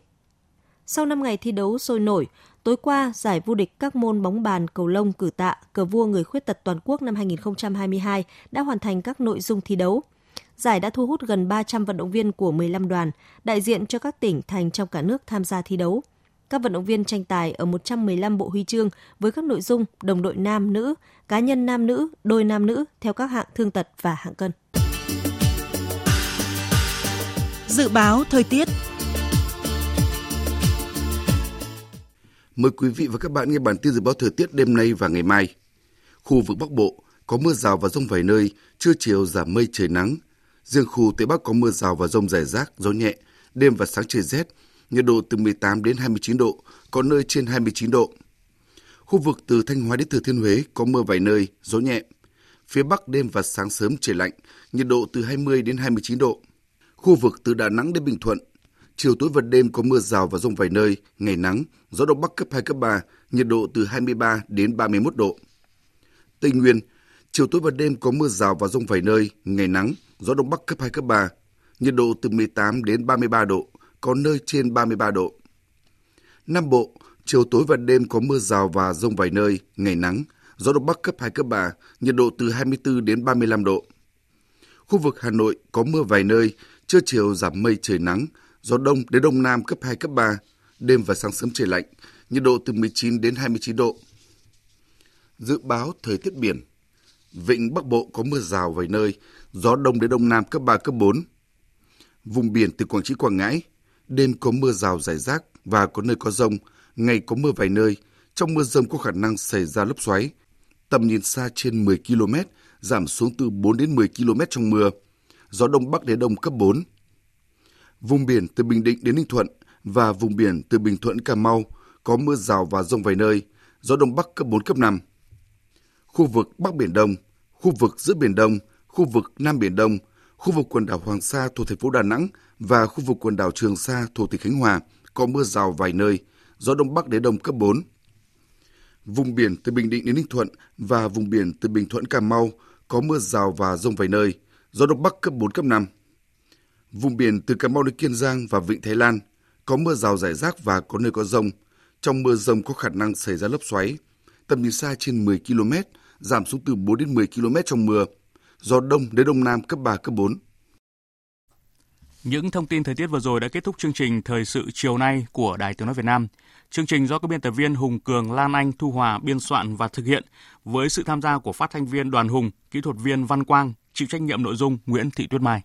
Sau 5 ngày thi đấu sôi nổi, tối qua giải vô địch các môn bóng bàn, cầu lông, cử tạ, cờ vua người khuyết tật toàn quốc năm 2022 đã hoàn thành các nội dung thi đấu. Giải đã thu hút gần 300 vận động viên của 15 đoàn, đại diện cho các tỉnh, thành trong cả nước tham gia thi đấu. Các vận động viên tranh tài ở 115 bộ huy chương với các nội dung đồng đội nam nữ, cá nhân nam nữ, đôi nam nữ theo các hạng thương tật và hạng cân. Dự báo thời tiết Mời quý vị và các bạn nghe bản tin dự báo thời tiết đêm nay và ngày mai. Khu vực Bắc Bộ có mưa rào và rông vài nơi, trưa chiều giảm mây trời nắng. Riêng khu Tây Bắc có mưa rào và rông rải rác, gió nhẹ, đêm và sáng trời rét, nhiệt độ từ 18 đến 29 độ, có nơi trên 29 độ. Khu vực từ Thanh Hóa đến Thừa Thiên Huế có mưa vài nơi, gió nhẹ. Phía Bắc đêm và sáng sớm trời lạnh, nhiệt độ từ 20 đến 29 độ. Khu vực từ Đà Nẵng đến Bình Thuận, chiều tối và đêm có mưa rào và rông vài nơi, ngày nắng, gió đông bắc cấp 2 cấp 3, nhiệt độ từ 23 đến 31 độ. Tây Nguyên, chiều tối và đêm có mưa rào và rông vài nơi, ngày nắng, gió đông bắc cấp 2 cấp 3, nhiệt độ từ 18 đến 33 độ, có nơi trên 33 độ. Nam Bộ, chiều tối và đêm có mưa rào và rông vài nơi, ngày nắng, gió đông bắc cấp 2 cấp 3, nhiệt độ từ 24 đến 35 độ. Khu vực Hà Nội có mưa vài nơi, trưa chiều giảm mây trời nắng, gió đông đến đông nam cấp 2 cấp 3, đêm và sáng sớm trời lạnh, nhiệt độ từ 19 đến 29 độ. Dự báo thời tiết biển. Vịnh Bắc Bộ có mưa rào vài nơi, gió đông đến đông nam cấp 3 cấp 4. Vùng biển từ Quảng Trị Quảng Ngãi, đêm có mưa rào rải rác và có nơi có rông, ngày có mưa vài nơi. Trong mưa rông có khả năng xảy ra lốc xoáy. Tầm nhìn xa trên 10 km, giảm xuống từ 4 đến 10 km trong mưa. Gió đông bắc đến đông cấp 4. Vùng biển từ Bình Định đến Ninh Thuận và vùng biển từ Bình Thuận Cà Mau có mưa rào và rông vài nơi, gió đông bắc cấp 4 cấp 5. Khu vực Bắc Biển Đông, khu vực giữa Biển Đông, khu vực Nam Biển Đông, khu vực quần đảo Hoàng Sa thuộc thành phố Đà Nẵng và khu vực quần đảo Trường Sa thuộc tỉnh Khánh Hòa có mưa rào vài nơi, gió đông bắc đến đông cấp 4. Vùng biển từ Bình Định đến Ninh Thuận và vùng biển từ Bình Thuận Cà Mau có mưa rào và rông vài nơi, gió đông bắc cấp 4 cấp 5. Vùng biển từ Cà Mau đến Kiên Giang và Vịnh Thái Lan có mưa rào rải rác và có nơi có rông. Trong mưa rông có khả năng xảy ra lốc xoáy. Tầm nhìn xa trên 10 km, giảm xuống từ 4 đến 10 km trong mưa. Gió đông đến đông nam cấp 3, cấp 4. Những thông tin thời tiết vừa rồi đã kết thúc chương trình Thời sự chiều nay của Đài Tiếng Nói Việt Nam. Chương trình do các biên tập viên Hùng Cường, Lan Anh, Thu Hòa biên soạn và thực hiện với sự tham gia của phát thanh viên Đoàn Hùng, kỹ thuật viên Văn Quang, chịu trách nhiệm nội dung Nguyễn Thị Tuyết Mai.